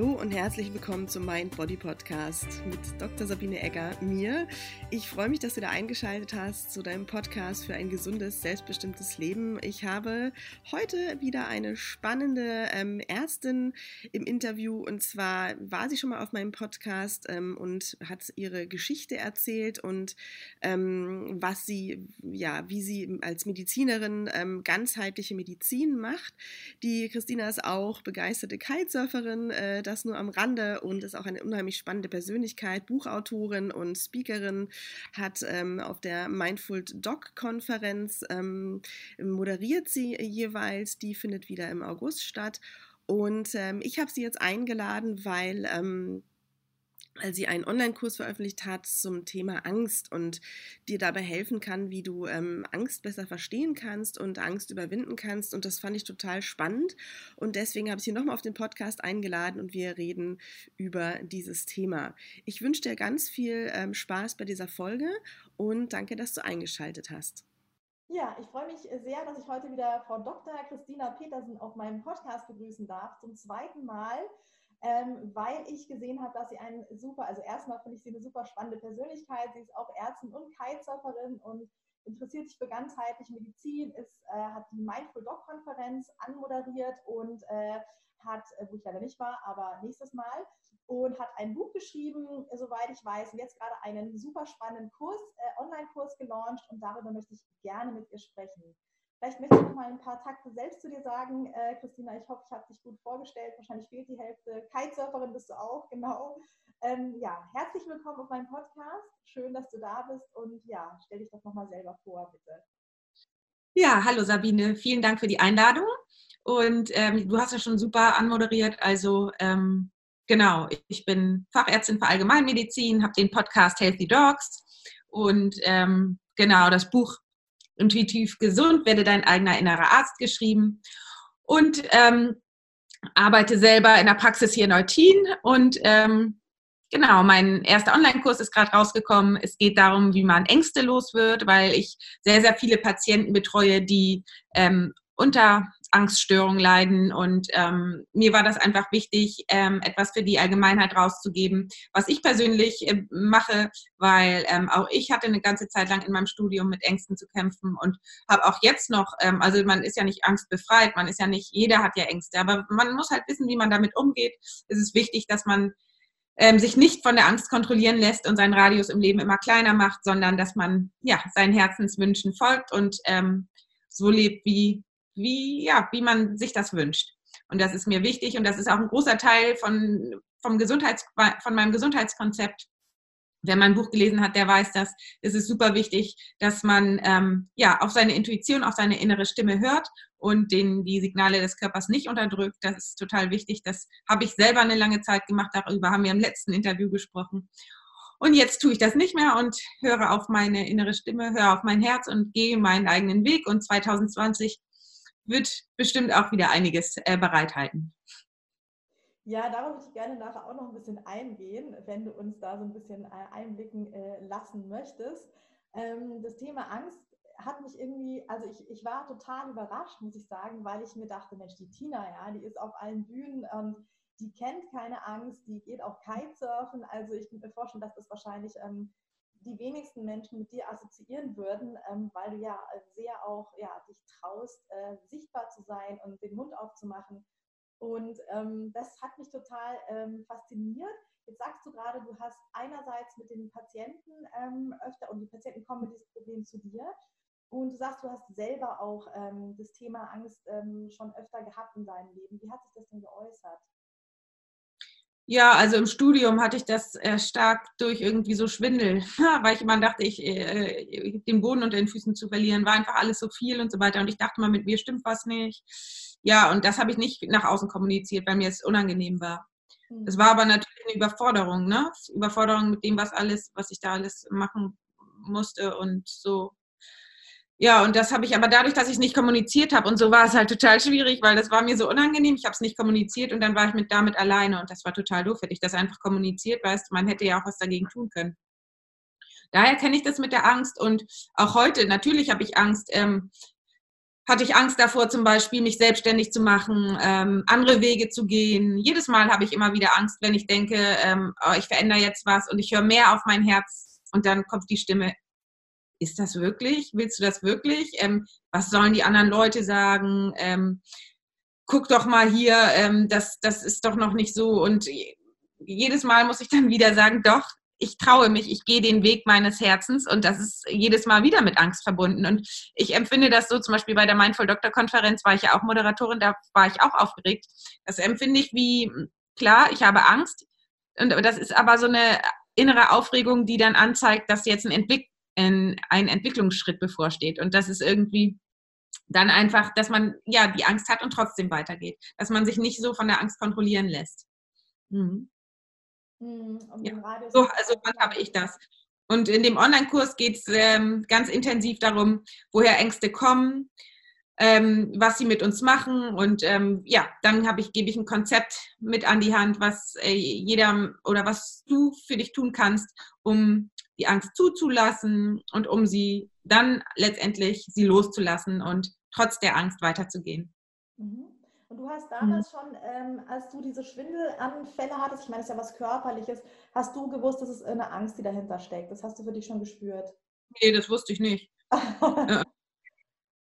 Hallo und herzlich willkommen zum Mind Body Podcast mit Dr. Sabine Egger, mir. Ich freue mich, dass du da eingeschaltet hast zu deinem Podcast für ein gesundes, selbstbestimmtes Leben. Ich habe heute wieder eine spannende ähm, Ärztin im Interview und zwar war sie schon mal auf meinem Podcast ähm, und hat ihre Geschichte erzählt und ähm, was sie, ja, wie sie als Medizinerin ähm, ganzheitliche Medizin macht. Die Christina ist auch begeisterte Kitesurferin äh, das nur am Rande und ist auch eine unheimlich spannende Persönlichkeit, Buchautorin und Speakerin, hat ähm, auf der Mindful Doc Konferenz ähm, moderiert sie jeweils, die findet wieder im August statt. Und ähm, ich habe sie jetzt eingeladen, weil ähm, weil sie einen Online-Kurs veröffentlicht hat zum Thema Angst und dir dabei helfen kann, wie du ähm, Angst besser verstehen kannst und Angst überwinden kannst. Und das fand ich total spannend. Und deswegen habe ich sie nochmal auf den Podcast eingeladen und wir reden über dieses Thema. Ich wünsche dir ganz viel ähm, Spaß bei dieser Folge und danke, dass du eingeschaltet hast. Ja, ich freue mich sehr, dass ich heute wieder Frau Dr. Christina Petersen auf meinem Podcast begrüßen darf. Zum zweiten Mal ähm, weil ich gesehen habe, dass sie einen super, also erstmal finde ich sie eine super spannende Persönlichkeit. Sie ist auch Ärztin und Kitesurferin und interessiert sich für ganzheitliche Medizin, ist, äh, hat die Mindful Dog Konferenz anmoderiert und äh, hat, äh, wo ich leider nicht war, aber nächstes Mal, und hat ein Buch geschrieben, soweit ich weiß, und jetzt gerade einen super spannenden Kurs, äh, Online-Kurs gelauncht und darüber möchte ich gerne mit ihr sprechen. Vielleicht möchtest du noch mal ein paar Takte selbst zu dir sagen. Äh, Christina, ich hoffe, ich habe dich gut vorgestellt. Wahrscheinlich fehlt die Hälfte. Kitesurferin bist du auch, genau. Ähm, ja, herzlich willkommen auf meinem Podcast. Schön, dass du da bist. Und ja, stell dich doch noch mal selber vor, bitte. Ja, hallo Sabine. Vielen Dank für die Einladung. Und ähm, du hast ja schon super anmoderiert. Also ähm, genau, ich bin Fachärztin für Allgemeinmedizin, habe den Podcast Healthy Dogs und ähm, genau das Buch intuitiv gesund, werde dein eigener innerer Arzt geschrieben und ähm, arbeite selber in der Praxis hier in Eutin und ähm, genau, mein erster Online-Kurs ist gerade rausgekommen. Es geht darum, wie man Ängste los wird, weil ich sehr, sehr viele Patienten betreue, die ähm, unter Angststörungen leiden. Und ähm, mir war das einfach wichtig, ähm, etwas für die Allgemeinheit rauszugeben, was ich persönlich äh, mache, weil ähm, auch ich hatte eine ganze Zeit lang in meinem Studium mit Ängsten zu kämpfen und habe auch jetzt noch, ähm, also man ist ja nicht angstbefreit, man ist ja nicht, jeder hat ja Ängste, aber man muss halt wissen, wie man damit umgeht. Es ist wichtig, dass man ähm, sich nicht von der Angst kontrollieren lässt und seinen Radius im Leben immer kleiner macht, sondern dass man ja seinen Herzenswünschen folgt und ähm, so lebt, wie wie, ja, wie man sich das wünscht. Und das ist mir wichtig und das ist auch ein großer Teil von, vom Gesundheits, von meinem Gesundheitskonzept. Wer mein Buch gelesen hat, der weiß das. Es ist super wichtig, dass man ähm, ja auf seine Intuition, auf seine innere Stimme hört und den, die Signale des Körpers nicht unterdrückt. Das ist total wichtig. Das habe ich selber eine lange Zeit gemacht. Darüber haben wir im letzten Interview gesprochen. Und jetzt tue ich das nicht mehr und höre auf meine innere Stimme, höre auf mein Herz und gehe meinen eigenen Weg. Und 2020 wird bestimmt auch wieder einiges äh, bereithalten. Ja, darauf würde ich gerne nachher auch noch ein bisschen eingehen, wenn du uns da so ein bisschen äh, einblicken äh, lassen möchtest. Ähm, das Thema Angst hat mich irgendwie, also ich, ich war total überrascht, muss ich sagen, weil ich mir dachte, Mensch, die Tina, ja, die ist auf allen Bühnen und die kennt keine Angst, die geht auch Kitesurfen. Also ich kann mir vorstellen, dass das wahrscheinlich ähm, die wenigsten Menschen mit dir assoziieren würden, ähm, weil du ja sehr auch ja, dich traust, äh, sichtbar zu sein und den Mund aufzumachen. Und ähm, das hat mich total ähm, fasziniert. Jetzt sagst du gerade, du hast einerseits mit den Patienten ähm, öfter, und die Patienten kommen mit diesem Problem zu dir. Und du sagst, du hast selber auch ähm, das Thema Angst ähm, schon öfter gehabt in deinem Leben. Wie hat sich das denn geäußert? Ja, also im Studium hatte ich das äh, stark durch irgendwie so Schwindel, weil ich immer dachte, ich äh, den Boden unter den Füßen zu verlieren, war einfach alles so viel und so weiter. Und ich dachte mal, mit mir stimmt was nicht. Ja, und das habe ich nicht nach außen kommuniziert, weil mir es unangenehm war. Das war aber natürlich eine Überforderung, ne? Überforderung mit dem, was alles, was ich da alles machen musste und so ja, und das habe ich aber dadurch, dass ich es nicht kommuniziert habe und so war es halt total schwierig, weil das war mir so unangenehm. Ich habe es nicht kommuniziert und dann war ich mit damit alleine und das war total doof. Hätte ich das einfach kommuniziert, weißt du, man hätte ja auch was dagegen tun können. Daher kenne ich das mit der Angst und auch heute, natürlich habe ich Angst, ähm, hatte ich Angst davor, zum Beispiel mich selbstständig zu machen, ähm, andere Wege zu gehen. Jedes Mal habe ich immer wieder Angst, wenn ich denke, ähm, oh, ich verändere jetzt was und ich höre mehr auf mein Herz und dann kommt die Stimme, ist das wirklich? Willst du das wirklich? Ähm, was sollen die anderen Leute sagen? Ähm, guck doch mal hier, ähm, das, das ist doch noch nicht so. Und jedes Mal muss ich dann wieder sagen, doch, ich traue mich, ich gehe den Weg meines Herzens und das ist jedes Mal wieder mit Angst verbunden. Und ich empfinde das so, zum Beispiel bei der Mindful Doctor Konferenz war ich ja auch Moderatorin, da war ich auch aufgeregt. Das empfinde ich wie, klar, ich habe Angst. Und das ist aber so eine innere Aufregung, die dann anzeigt, dass jetzt ein, Entwick ein, ein Entwicklungsschritt bevorsteht. Und das ist irgendwie dann einfach, dass man ja die Angst hat und trotzdem weitergeht. Dass man sich nicht so von der Angst kontrollieren lässt. Mhm. Mhm, ja. So, also habe ich das. Und in dem Online-Kurs geht es ähm, ganz intensiv darum, woher Ängste kommen, ähm, was sie mit uns machen. Und ähm, ja, dann ich, gebe ich ein Konzept mit an die Hand, was äh, jeder oder was du für dich tun kannst, um die Angst zuzulassen und um sie dann letztendlich sie loszulassen und trotz der Angst weiterzugehen. Mhm. Und du hast damals mhm. schon, ähm, als du diese Schwindelanfälle hattest, ich meine, es ist ja was Körperliches, hast du gewusst, dass es eine Angst, die dahinter steckt. Das hast du für dich schon gespürt. Nee, das wusste ich nicht.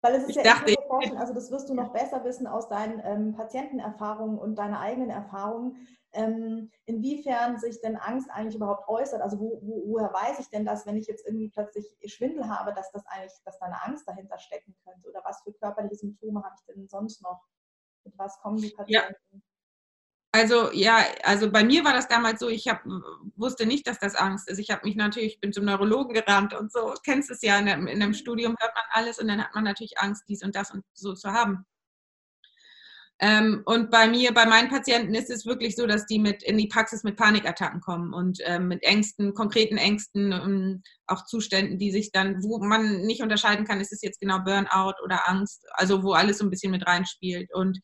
Weil es ist ich ja dachte, vorstellen, also das wirst du noch besser wissen aus deinen ähm, Patientenerfahrungen und deiner eigenen Erfahrungen, ähm, inwiefern sich denn Angst eigentlich überhaupt äußert. Also wo, wo, woher weiß ich denn das, wenn ich jetzt irgendwie plötzlich Schwindel habe, dass das eigentlich, dass da eine Angst dahinter stecken könnte? Oder was für körperliche Symptome habe ich denn sonst noch? Mit was kommen die Patienten? Ja. Also ja, also bei mir war das damals so, ich hab, wusste nicht, dass das Angst ist. Ich habe mich natürlich, ich bin zum Neurologen gerannt und so, kennst es ja, in einem, in einem Studium hört man alles und dann hat man natürlich Angst, dies und das und so zu haben. Ähm, und bei mir, bei meinen Patienten ist es wirklich so, dass die mit in die Praxis mit Panikattacken kommen und ähm, mit Ängsten, konkreten Ängsten, ähm, auch Zuständen, die sich dann, wo man nicht unterscheiden kann, ist es jetzt genau Burnout oder Angst, also wo alles so ein bisschen mit reinspielt. Und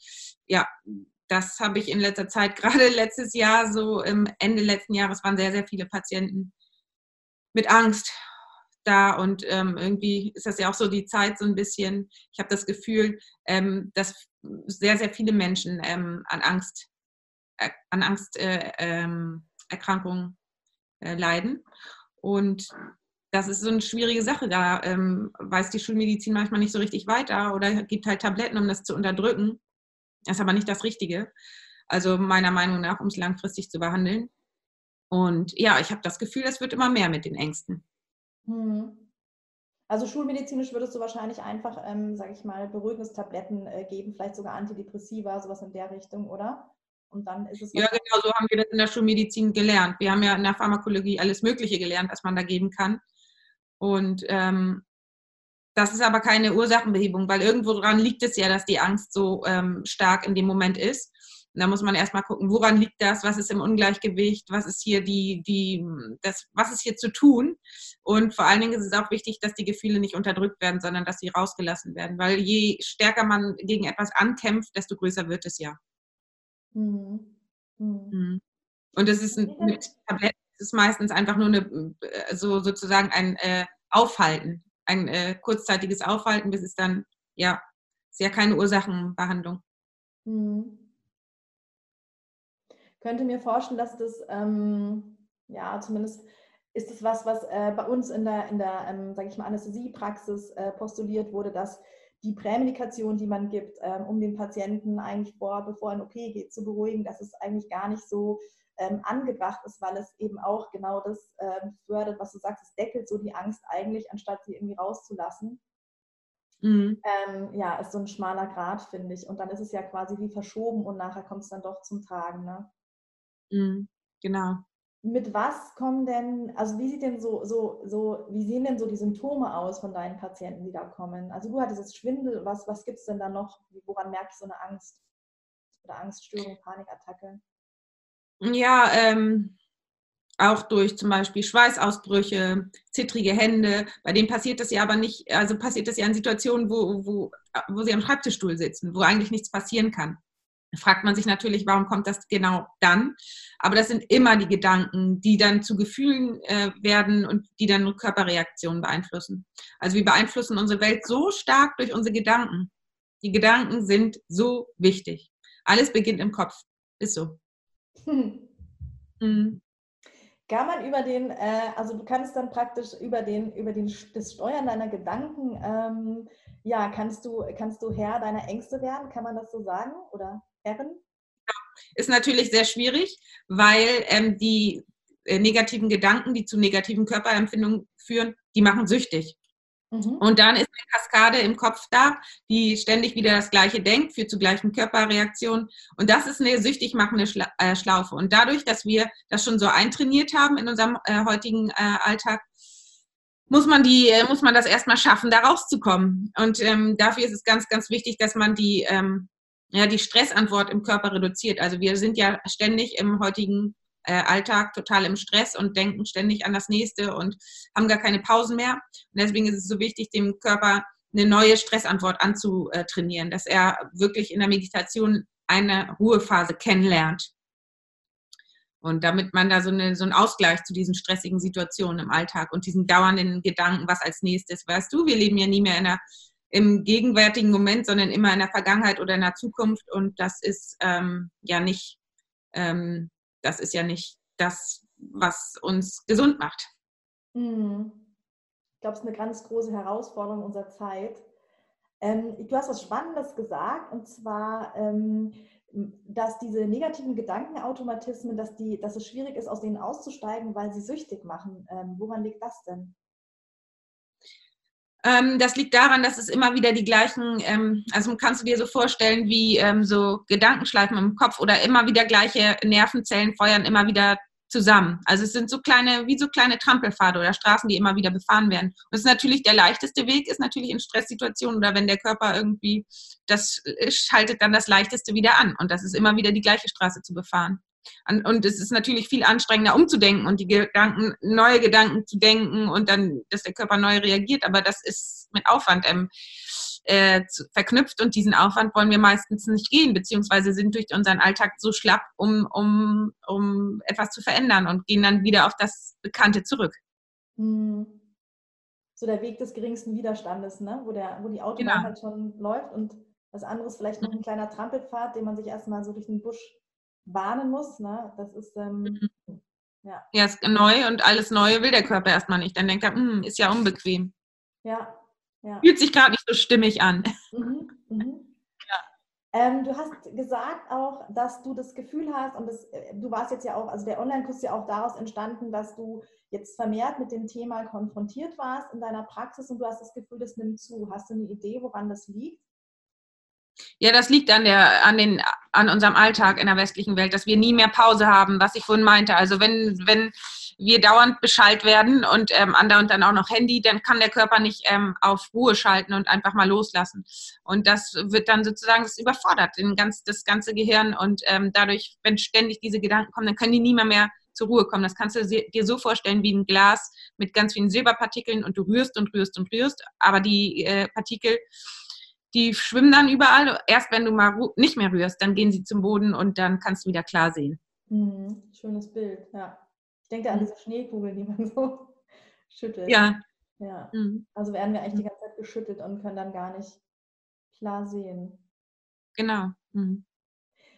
ja, das habe ich in letzter Zeit, gerade letztes Jahr, so im Ende letzten Jahres waren sehr, sehr viele Patienten mit Angst da und ähm, irgendwie ist das ja auch so die Zeit so ein bisschen. Ich habe das Gefühl, ähm, dass sehr, sehr viele Menschen ähm, an Angst, äh, an Angsterkrankungen äh, ähm, äh, leiden. Und das ist so eine schwierige Sache. Da ähm, weiß die Schulmedizin manchmal nicht so richtig weiter oder gibt halt Tabletten, um das zu unterdrücken. Das ist aber nicht das Richtige. Also meiner Meinung nach, um es langfristig zu behandeln. Und ja, ich habe das Gefühl, es wird immer mehr mit den Ängsten. Hm. Also schulmedizinisch würdest du wahrscheinlich einfach, ähm, sage ich mal, beruhigendes Tabletten äh, geben, vielleicht sogar Antidepressiva, sowas in der Richtung, oder? Und dann ist es. Ja, genau, so haben wir das in der Schulmedizin gelernt. Wir haben ja in der Pharmakologie alles Mögliche gelernt, was man da geben kann. Und ähm, das ist aber keine Ursachenbehebung, weil irgendwo dran liegt es ja, dass die Angst so ähm, stark in dem Moment ist. Und da muss man erstmal gucken, woran liegt das, was ist im Ungleichgewicht, was ist hier die, die, das, was ist hier zu tun. Und vor allen Dingen ist es auch wichtig, dass die Gefühle nicht unterdrückt werden, sondern dass sie rausgelassen werden. Weil je stärker man gegen etwas ankämpft, desto größer wird es ja. Mhm. Mhm. Und es ist mit Tabletten ist meistens einfach nur eine, äh, so sozusagen ein äh, Aufhalten, ein äh, kurzzeitiges Aufhalten, bis es dann, ja, ist ja keine Ursachenbehandlung. Mhm könnte mir vorstellen, dass das, ähm, ja, zumindest ist es was, was äh, bei uns in der, in der ähm, sage ich mal, Anästhesiepraxis äh, postuliert wurde, dass die Prämedikation, die man gibt, ähm, um den Patienten eigentlich vor, bevor ein OP geht, zu beruhigen, dass es eigentlich gar nicht so ähm, angebracht ist, weil es eben auch genau das ähm, fördert, was du sagst, es deckelt so die Angst eigentlich, anstatt sie irgendwie rauszulassen. Mhm. Ähm, ja, ist so ein schmaler Grad, finde ich. Und dann ist es ja quasi wie verschoben und nachher kommt es dann doch zum Tragen. Ne? Mhm, genau. Mit was kommen denn, also wie sieht denn so, so, so, wie sehen denn so die Symptome aus von deinen Patienten, die da kommen? Also du hattest jetzt Schwindel, was, was gibt es denn da noch? Woran merke ich so eine Angst? Oder Angststörung, Panikattacke? Ja, ähm, auch durch zum Beispiel Schweißausbrüche, zittrige Hände. Bei denen passiert das ja aber nicht, also passiert das ja in Situationen, wo, wo, wo sie am Schreibtischstuhl sitzen, wo eigentlich nichts passieren kann fragt man sich natürlich, warum kommt das genau dann? Aber das sind immer die Gedanken, die dann zu Gefühlen äh, werden und die dann Körperreaktionen beeinflussen. Also wir beeinflussen unsere Welt so stark durch unsere Gedanken. Die Gedanken sind so wichtig. Alles beginnt im Kopf. Ist so. Hm. Mhm. Kann man über den, äh, also du kannst dann praktisch über den, über den das Steuern deiner Gedanken, ähm, ja, kannst du, kannst du Herr deiner Ängste werden? Kann man das so sagen? Oder Herren? Ist natürlich sehr schwierig, weil ähm, die äh, negativen Gedanken, die zu negativen Körperempfindungen führen, die machen süchtig. Mhm. Und dann ist eine Kaskade im Kopf da, die ständig wieder das Gleiche denkt, führt zu gleichen Körperreaktionen. Und das ist eine süchtig machende äh, Schlaufe. Und dadurch, dass wir das schon so eintrainiert haben in unserem äh, heutigen äh, Alltag, muss man die, äh, muss man das erstmal schaffen, da rauszukommen. Und ähm, dafür ist es ganz, ganz wichtig, dass man die, ähm, ja, die Stressantwort im Körper reduziert. Also wir sind ja ständig im heutigen Alltag total im Stress und denken ständig an das nächste und haben gar keine Pausen mehr. Und deswegen ist es so wichtig, dem Körper eine neue Stressantwort anzutrainieren, dass er wirklich in der Meditation eine Ruhephase kennenlernt. Und damit man da so, eine, so einen Ausgleich zu diesen stressigen Situationen im Alltag und diesen dauernden Gedanken, was als nächstes, weißt du, wir leben ja nie mehr in der, im gegenwärtigen Moment, sondern immer in der Vergangenheit oder in der Zukunft. Und das ist ähm, ja nicht ähm, das ist ja nicht das, was uns gesund macht. Mhm. Ich glaube, es ist eine ganz große Herausforderung unserer Zeit. Ähm, du hast was Spannendes gesagt, und zwar, ähm, dass diese negativen Gedankenautomatismen, dass, die, dass es schwierig ist, aus denen auszusteigen, weil sie süchtig machen. Ähm, woran liegt das denn? Ähm, das liegt daran, dass es immer wieder die gleichen, ähm, also kannst du dir so vorstellen, wie ähm, so Gedankenschleifen im Kopf oder immer wieder gleiche Nervenzellen feuern immer wieder zusammen. Also es sind so kleine, wie so kleine Trampelpfade oder Straßen, die immer wieder befahren werden. Und das ist natürlich der leichteste Weg, ist natürlich in Stresssituationen oder wenn der Körper irgendwie, das schaltet dann das leichteste wieder an. Und das ist immer wieder die gleiche Straße zu befahren. Und es ist natürlich viel anstrengender umzudenken und die Gedanken, neue Gedanken zu denken und dann, dass der Körper neu reagiert. Aber das ist mit Aufwand ähm, äh, verknüpft und diesen Aufwand wollen wir meistens nicht gehen, beziehungsweise sind durch unseren Alltag so schlapp, um, um, um etwas zu verändern und gehen dann wieder auf das Bekannte zurück. Hm. So der Weg des geringsten Widerstandes, ne? wo, der, wo die Autobahn genau. halt schon läuft und das andere ist vielleicht noch ein kleiner Trampelpfad, den man sich erstmal so durch den Busch bahnen muss. Ne? Das ist, ähm, mhm. ja. Ja, ist neu und alles Neue will der Körper erstmal nicht. Dann denkt er, hm, ist ja unbequem. Ja, ja. Fühlt sich gerade nicht so stimmig an. Mhm, mhm. Ja. Ähm, du hast gesagt auch, dass du das Gefühl hast, und das, äh, du warst jetzt ja auch, also der Online-Kurs ist ja auch daraus entstanden, dass du jetzt vermehrt mit dem Thema konfrontiert warst in deiner Praxis und du hast das Gefühl, das nimmt zu. Hast du eine Idee, woran das liegt? Ja, das liegt an, der, an, den, an unserem Alltag in der westlichen Welt, dass wir nie mehr Pause haben, was ich vorhin meinte. Also wenn, wenn wir dauernd Bescheid werden und ähm, andauernd dann auch noch Handy, dann kann der Körper nicht ähm, auf Ruhe schalten und einfach mal loslassen. Und das wird dann sozusagen, das überfordert den ganz, das ganze Gehirn und ähm, dadurch, wenn ständig diese Gedanken kommen, dann können die nie mehr, mehr zur Ruhe kommen. Das kannst du dir so vorstellen wie ein Glas mit ganz vielen Silberpartikeln und du rührst und rührst und rührst, aber die äh, Partikel die schwimmen dann überall. Erst wenn du mal nicht mehr rührst, dann gehen sie zum Boden und dann kannst du wieder klar sehen. Mhm. Schönes Bild, ja. Ich denke an mhm. diese Schneekugeln, die man so schüttelt. Ja. ja. Mhm. Also werden wir eigentlich die ganze Zeit geschüttelt und können dann gar nicht klar sehen. Genau. Mhm.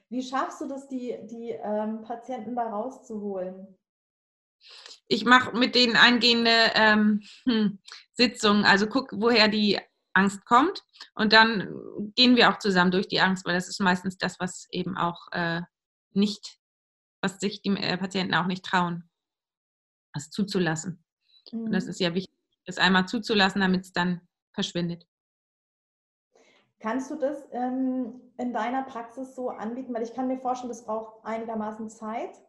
Wie schaffst du das, die, die ähm, Patienten da rauszuholen? Ich mache mit denen eingehende ähm, hm, Sitzungen, also guck, woher die Angst kommt. Und dann gehen wir auch zusammen durch die Angst, weil das ist meistens das, was eben auch äh, nicht, was sich die äh, Patienten auch nicht trauen, das zuzulassen. Mhm. Und das mhm. ist ja wichtig, das einmal zuzulassen, damit es dann verschwindet. Kannst du das ähm, in deiner Praxis so anbieten? Weil ich kann mir vorstellen, das braucht einigermaßen Zeit.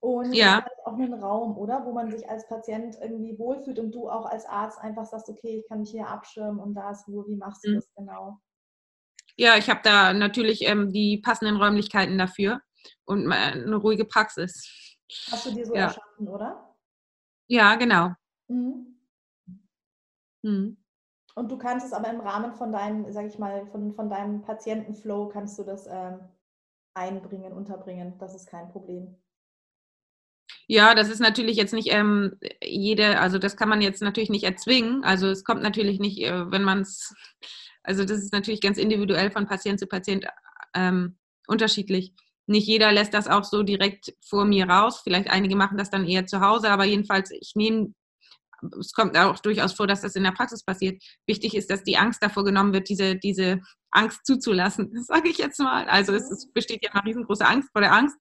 Und ja. auch einen Raum, oder? Wo man sich als Patient irgendwie wohlfühlt und du auch als Arzt einfach sagst, okay, ich kann mich hier abschirmen und da ist Ruhe. Wie machst du mhm. das genau? Ja, ich habe da natürlich ähm, die passenden Räumlichkeiten dafür und eine ruhige Praxis. Hast du dir so ja. erschaffen, oder? Ja, genau. Mhm. Mhm. Und du kannst es aber im Rahmen von deinem, sag ich mal, von, von deinem Patientenflow kannst du das ähm, einbringen, unterbringen. Das ist kein Problem. Ja, das ist natürlich jetzt nicht ähm, jede, also das kann man jetzt natürlich nicht erzwingen. Also es kommt natürlich nicht, äh, wenn man es Also das ist natürlich ganz individuell von Patient zu Patient ähm, unterschiedlich. Nicht jeder lässt das auch so direkt vor mir raus. Vielleicht einige machen das dann eher zu Hause, aber jedenfalls, ich nehme, es kommt auch durchaus vor, dass das in der Praxis passiert. Wichtig ist, dass die Angst davor genommen wird, diese, diese Angst zuzulassen, sage ich jetzt mal. Also es, es besteht ja eine riesengroße Angst vor der Angst.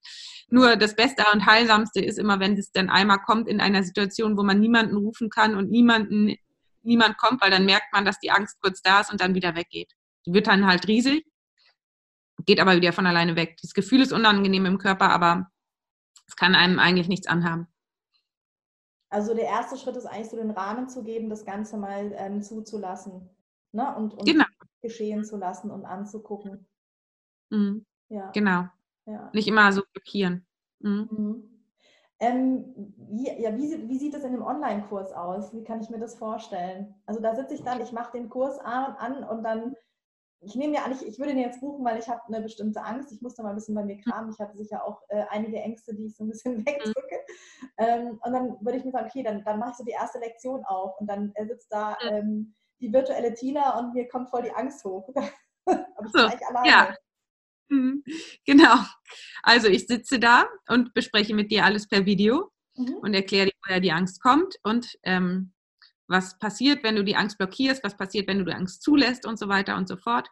Nur das Beste und Heilsamste ist immer, wenn es dann einmal kommt in einer Situation, wo man niemanden rufen kann und niemanden, niemand kommt, weil dann merkt man, dass die Angst kurz da ist und dann wieder weggeht. Die wird dann halt riesig geht aber wieder von alleine weg. Das Gefühl ist unangenehm im Körper, aber es kann einem eigentlich nichts anhaben. Also der erste Schritt ist eigentlich so den Rahmen zu geben, das Ganze mal ähm, zuzulassen ne? und, und genau. geschehen zu lassen und anzugucken. Mhm. Ja. Genau. Ja. Nicht immer so blockieren. Mhm. Mhm. Ähm, wie, ja, wie, wie, sieht das in dem Online-Kurs aus? Wie kann ich mir das vorstellen? Also da sitze ich dann, ich mache den Kurs an und dann ich nehme ja an, ich, ich würde den jetzt buchen, weil ich habe eine bestimmte Angst. Ich musste mal ein bisschen bei mir kramen. Ich hatte sicher auch äh, einige Ängste, die ich so ein bisschen wegdrücke. Ähm, und dann würde ich mir sagen, okay, dann, dann mache ich so die erste Lektion auf und dann äh, sitzt da ähm, die virtuelle Tina und mir kommt voll die Angst hoch. Aber ich so, gleich alleine. Ja. Mhm. Genau. Also ich sitze da und bespreche mit dir alles per Video mhm. und erkläre dir, woher die Angst kommt und ähm, was passiert, wenn du die Angst blockierst, was passiert, wenn du die Angst zulässt und so weiter und so fort.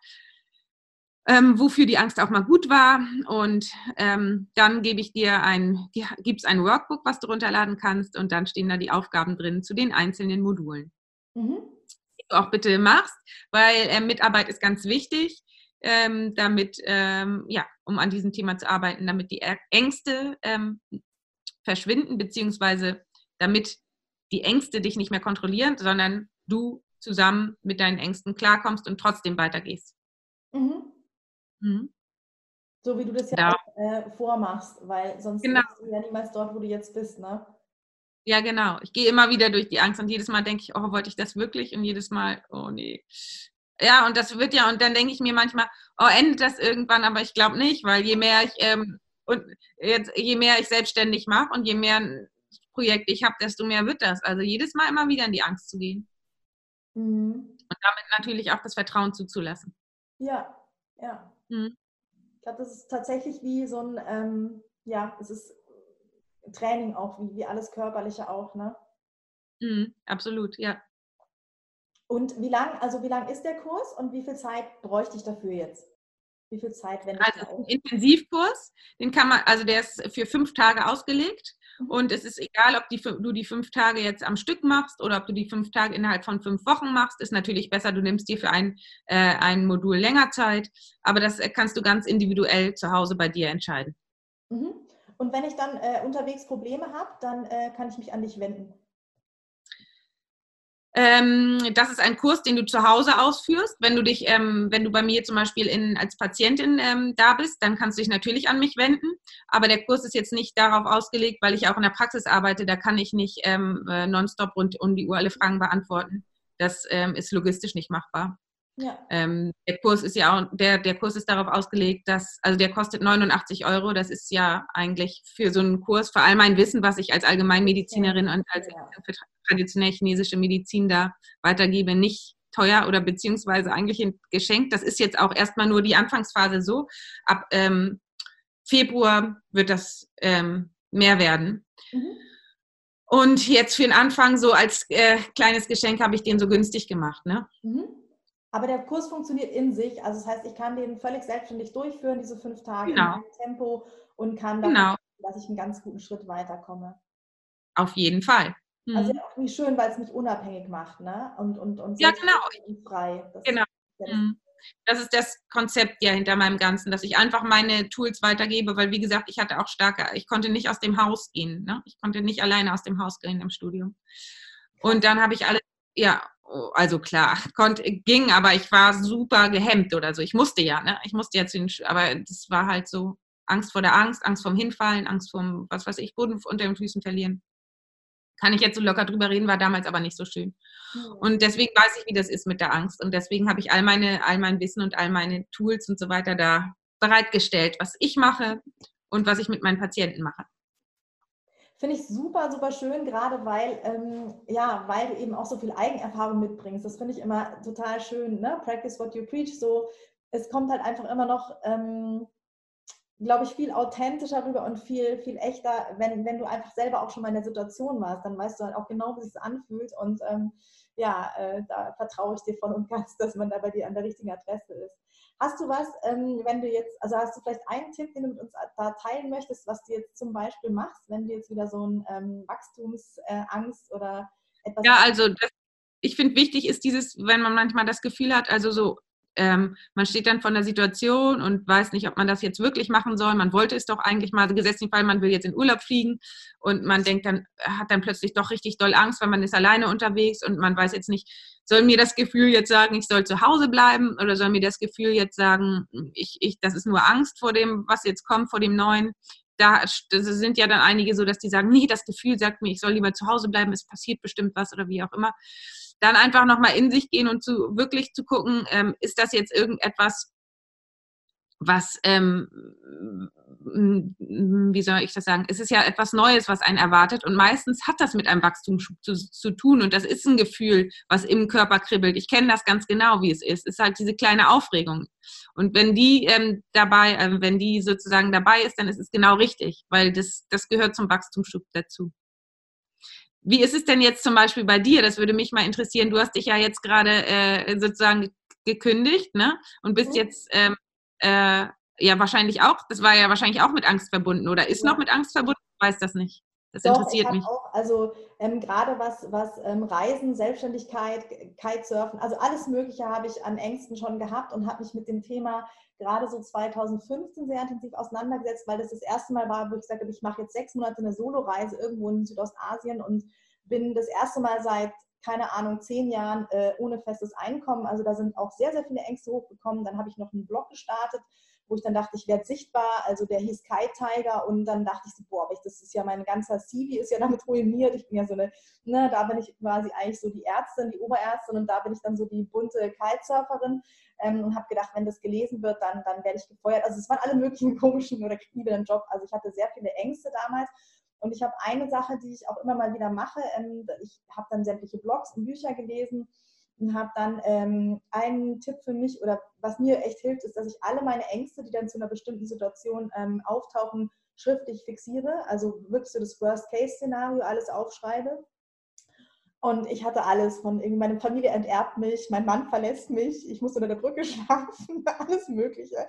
Ähm, wofür die Angst auch mal gut war. Und ähm, dann gebe ich dir ein, gibt es ein Workbook, was du runterladen kannst und dann stehen da die Aufgaben drin zu den einzelnen Modulen. Mhm. Die du auch bitte machst, weil äh, Mitarbeit ist ganz wichtig, ähm, damit, ähm, ja, um an diesem Thema zu arbeiten, damit die Ängste ähm, verschwinden, beziehungsweise damit die Ängste dich nicht mehr kontrollieren, sondern du zusammen mit deinen Ängsten klarkommst und trotzdem weitergehst. Mhm. Mhm. So wie du das ja da. auch, äh, vormachst, weil sonst genau. bist du ja niemals dort, wo du jetzt bist, ne? Ja, genau. Ich gehe immer wieder durch die Angst und jedes Mal denke ich, oh, wollte ich das wirklich? Und jedes Mal, oh nee. Ja, und das wird ja, und dann denke ich mir manchmal, oh, endet das irgendwann, aber ich glaube nicht, weil je mehr ich ähm, und jetzt, je mehr ich selbstständig mache und je mehr Projekt ich habe, desto mehr wird das. Also jedes Mal immer wieder in die Angst zu gehen. Mhm. Und damit natürlich auch das Vertrauen zuzulassen. Ja, ja. Mhm. Ich glaube, das ist tatsächlich wie so ein, ähm, ja, es ist Training auch, wie, wie alles Körperliche auch, ne? Mhm, absolut, ja. Und wie lang, also wie lang ist der Kurs und wie viel Zeit bräuchte ich dafür jetzt? Wie viel Zeit wende ich Also ein Intensivkurs, den kann man, also der ist für fünf Tage ausgelegt. Und es ist egal, ob die, du die fünf Tage jetzt am Stück machst oder ob du die fünf Tage innerhalb von fünf Wochen machst, ist natürlich besser. Du nimmst dir für ein, äh, ein Modul länger Zeit, aber das äh, kannst du ganz individuell zu Hause bei dir entscheiden. Mhm. Und wenn ich dann äh, unterwegs Probleme habe, dann äh, kann ich mich an dich wenden. Ähm, das ist ein Kurs, den du zu Hause ausführst. Wenn du dich, ähm, wenn du bei mir zum Beispiel in, als Patientin ähm, da bist, dann kannst du dich natürlich an mich wenden. Aber der Kurs ist jetzt nicht darauf ausgelegt, weil ich auch in der Praxis arbeite. Da kann ich nicht ähm, äh, nonstop rund um die Uhr alle Fragen beantworten. Das ähm, ist logistisch nicht machbar. Ja. Ähm, der Kurs ist ja auch, der, der Kurs ist darauf ausgelegt, dass, also der kostet 89 Euro. Das ist ja eigentlich für so einen Kurs, vor allem mein Wissen, was ich als Allgemeinmedizinerin und als ja. für traditionell chinesische Medizin da weitergebe, nicht teuer oder beziehungsweise eigentlich ein Geschenk. Das ist jetzt auch erstmal nur die Anfangsphase so. Ab ähm, Februar wird das ähm, mehr werden. Mhm. Und jetzt für den Anfang so als äh, kleines Geschenk habe ich den so günstig gemacht. Ne? Mhm. Aber der Kurs funktioniert in sich. Also das heißt, ich kann den völlig selbstständig durchführen, diese fünf Tage genau. in Tempo und kann dann, genau. dass ich einen ganz guten Schritt weiterkomme. Auf jeden Fall. Also mhm. auch wie schön, weil es mich unabhängig macht, ne? Und, und, und ja, genau. Frei. Das genau. Ist, mhm. das ist das Konzept ja hinter meinem Ganzen, dass ich einfach meine Tools weitergebe, weil wie gesagt, ich hatte auch starke, ich konnte nicht aus dem Haus gehen. Ne? Ich konnte nicht alleine aus dem Haus gehen im Studium. Und dann habe ich alles, ja, also klar, konnte, ging, aber ich war super gehemmt oder so. Ich musste ja, ne? Ich musste ja zu den, aber das war halt so Angst vor der Angst, Angst vorm Hinfallen, Angst vorm, was weiß ich, Boden unter den Füßen verlieren. Kann ich jetzt so locker drüber reden, war damals aber nicht so schön. Und deswegen weiß ich, wie das ist mit der Angst. Und deswegen habe ich all, meine, all mein Wissen und all meine Tools und so weiter da bereitgestellt, was ich mache und was ich mit meinen Patienten mache. Finde ich super, super schön, gerade weil, ähm, ja, weil du eben auch so viel Eigenerfahrung mitbringst. Das finde ich immer total schön, ne? Practice what you preach. So, es kommt halt einfach immer noch, ähm, glaube ich, viel authentischer rüber und viel, viel echter, wenn, wenn du einfach selber auch schon mal in der Situation warst, dann weißt du halt auch genau, wie es sich anfühlt. Und ähm, ja, äh, da vertraue ich dir voll und ganz, dass man da bei dir an der richtigen Adresse ist. Hast du was, ähm, wenn du jetzt, also hast du vielleicht einen Tipp, den du mit uns da teilen möchtest, was du jetzt zum Beispiel machst, wenn du jetzt wieder so ein ähm, Wachstumsangst äh, oder etwas. Ja, also das, ich finde wichtig ist dieses, wenn man manchmal das Gefühl hat, also so ähm, man steht dann von der Situation und weiß nicht, ob man das jetzt wirklich machen soll. Man wollte es doch eigentlich mal, gesetzlichen Fall, man will jetzt in Urlaub fliegen und man denkt dann, hat dann plötzlich doch richtig doll Angst, weil man ist alleine unterwegs und man weiß jetzt nicht, soll mir das Gefühl jetzt sagen, ich soll zu Hause bleiben oder soll mir das Gefühl jetzt sagen, ich, ich, das ist nur Angst vor dem, was jetzt kommt, vor dem Neuen. Da sind ja dann einige so, dass die sagen, nee, das Gefühl sagt mir, ich soll lieber zu Hause bleiben, es passiert bestimmt was oder wie auch immer dann einfach nochmal in sich gehen und zu wirklich zu gucken, ähm, ist das jetzt irgendetwas, was, ähm, wie soll ich das sagen, es ist ja etwas Neues, was einen erwartet und meistens hat das mit einem Wachstumsschub zu, zu tun und das ist ein Gefühl, was im Körper kribbelt. Ich kenne das ganz genau, wie es ist. Es ist halt diese kleine Aufregung. Und wenn die ähm, dabei, äh, wenn die sozusagen dabei ist, dann ist es genau richtig, weil das, das gehört zum Wachstumsschub dazu. Wie ist es denn jetzt zum Beispiel bei dir? Das würde mich mal interessieren. Du hast dich ja jetzt gerade äh, sozusagen gekündigt, ne? Und bist mhm. jetzt ähm, äh, ja wahrscheinlich auch, das war ja wahrscheinlich auch mit Angst verbunden oder ist ja. noch mit Angst verbunden? Ich weiß das nicht. Das Doch, interessiert mich. Auch, also ähm, gerade was, was ähm, Reisen, Selbstständigkeit, Kitesurfen, also alles Mögliche habe ich an Ängsten schon gehabt und habe mich mit dem Thema gerade so 2015 sehr intensiv auseinandergesetzt, weil das das erste Mal war, wo ich gesagt habe, ich mache jetzt sechs Monate eine Soloreise irgendwo in Südostasien und bin das erste Mal seit, keine Ahnung, zehn Jahren äh, ohne festes Einkommen. Also da sind auch sehr, sehr viele Ängste hochgekommen. Dann habe ich noch einen Blog gestartet, wo ich dann dachte, ich werde sichtbar. Also der hieß Kai Tiger und dann dachte ich so, boah, das ist ja mein ganzer CV ist ja damit ruiniert. Ich bin ja so eine, ne, da bin ich quasi eigentlich so die Ärztin, die Oberärztin und da bin ich dann so die bunte Kitesurferin ähm, und habe gedacht, wenn das gelesen wird, dann, dann werde ich gefeuert. Also es waren alle möglichen komischen oder kriege einen Job. Also ich hatte sehr viele Ängste damals. Und ich habe eine Sache, die ich auch immer mal wieder mache. Ähm, ich habe dann sämtliche Blogs und Bücher gelesen und habe dann ähm, einen Tipp für mich oder was mir echt hilft, ist, dass ich alle meine Ängste, die dann zu einer bestimmten Situation ähm, auftauchen, schriftlich fixiere. Also wirklich so das Worst-Case-Szenario, alles aufschreibe. Und ich hatte alles von irgendwie, meine Familie enterbt mich, mein Mann verlässt mich, ich musste unter der Brücke schlafen, alles Mögliche.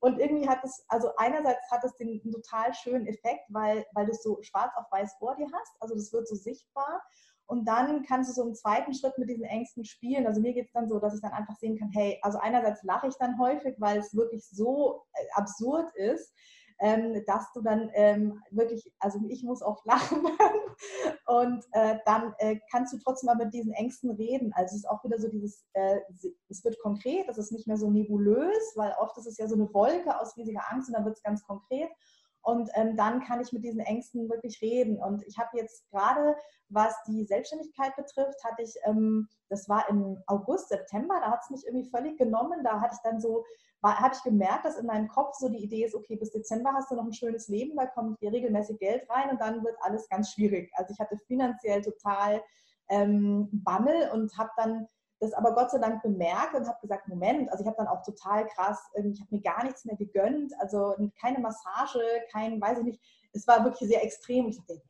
Und irgendwie hat es, also einerseits hat es den total schönen Effekt, weil, weil du es so schwarz auf weiß vor dir hast, also das wird so sichtbar. Und dann kannst du so im zweiten Schritt mit diesen Ängsten spielen. Also mir geht es dann so, dass ich dann einfach sehen kann, hey, also einerseits lache ich dann häufig, weil es wirklich so äh, absurd ist ähm, dass du dann ähm, wirklich, also ich muss oft lachen und äh, dann äh, kannst du trotzdem mal mit diesen Ängsten reden. Also es ist auch wieder so dieses, äh, es wird konkret, das ist nicht mehr so nebulös, weil oft ist es ja so eine Wolke aus riesiger Angst und dann wird es ganz konkret. Und ähm, dann kann ich mit diesen Ängsten wirklich reden. Und ich habe jetzt gerade, was die Selbstständigkeit betrifft, hatte ich, ähm, das war im August, September, da hat es mich irgendwie völlig genommen. Da hatte ich dann so habe ich gemerkt, dass in meinem Kopf so die Idee ist, okay, bis Dezember hast du noch ein schönes Leben, da kommt hier regelmäßig Geld rein und dann wird alles ganz schwierig. Also ich hatte finanziell total ähm, Bammel und habe dann das aber Gott sei Dank bemerkt und habe gesagt, Moment, also ich habe dann auch total krass, ich habe mir gar nichts mehr gegönnt, also keine Massage, kein, weiß ich nicht, es war wirklich sehr extrem. Ich dachte,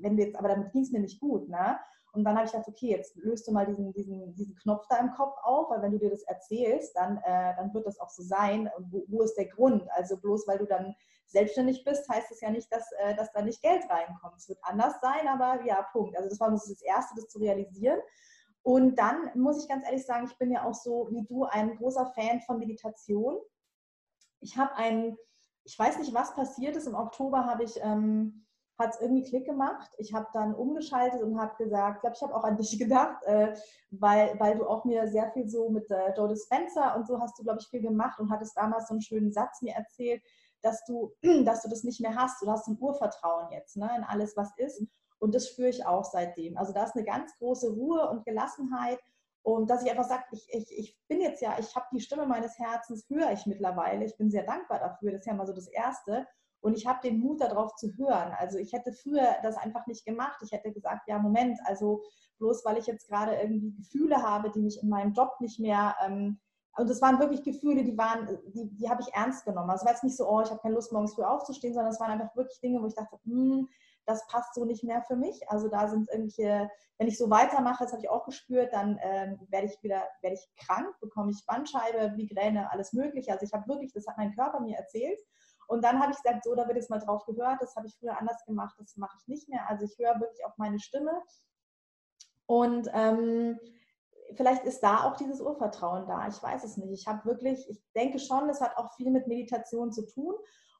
wenn jetzt, aber damit ging es mir nicht gut, ne? Und dann habe ich gedacht, okay, jetzt löst du mal diesen, diesen, diesen Knopf da im Kopf auf, weil wenn du dir das erzählst, dann, äh, dann wird das auch so sein. Wo, wo, ist der Grund? Also bloß weil du dann selbstständig bist, heißt es ja nicht, dass, äh, dass da nicht Geld reinkommt. Es wird anders sein, aber ja, Punkt. Also das war das Erste, das zu realisieren. Und dann muss ich ganz ehrlich sagen, ich bin ja auch so wie du ein großer Fan von Meditation. Ich habe ein, ich weiß nicht, was passiert ist. Im Oktober habe ich ähm, hat es irgendwie Klick gemacht. Ich habe dann umgeschaltet und habe gesagt, ich glaube, ich habe auch an dich gedacht, äh, weil, weil du auch mir sehr viel so mit äh, Joe Dispenza und so hast du, glaube ich, viel gemacht und hattest damals so einen schönen Satz mir erzählt, dass du, dass du das nicht mehr hast. Du hast ein Urvertrauen jetzt ne, in alles, was ist. Und das spüre ich auch seitdem. Also da ist eine ganz große Ruhe und Gelassenheit. Und dass ich einfach sage, ich, ich, ich bin jetzt ja, ich habe die Stimme meines Herzens, höre ich mittlerweile. Ich bin sehr dankbar dafür. Das ist ja mal so das Erste. Und ich habe den Mut darauf zu hören. Also ich hätte früher das einfach nicht gemacht. Ich hätte gesagt, ja, Moment, also bloß weil ich jetzt gerade irgendwie Gefühle habe, die mich in meinem Job nicht mehr ähm, und es waren wirklich Gefühle, die waren, die, die habe ich ernst genommen. Also war jetzt nicht so, oh, ich habe keine Lust, morgens früh aufzustehen, sondern es waren einfach wirklich Dinge, wo ich dachte, hm, das passt so nicht mehr für mich. Also da sind irgendwelche, wenn ich so weitermache, das habe ich auch gespürt, dann ähm, werde ich wieder, werde ich krank, bekomme ich Bandscheibe, Migräne, alles mögliche. Also ich habe wirklich, das hat mein Körper mir erzählt. Und dann habe ich gesagt, so, da wird jetzt mal drauf gehört, das habe ich früher anders gemacht, das mache ich nicht mehr. Also ich höre wirklich auf meine Stimme. Und ähm, vielleicht ist da auch dieses Urvertrauen da. Ich weiß es nicht. Ich habe wirklich, ich denke schon, das hat auch viel mit Meditation zu tun.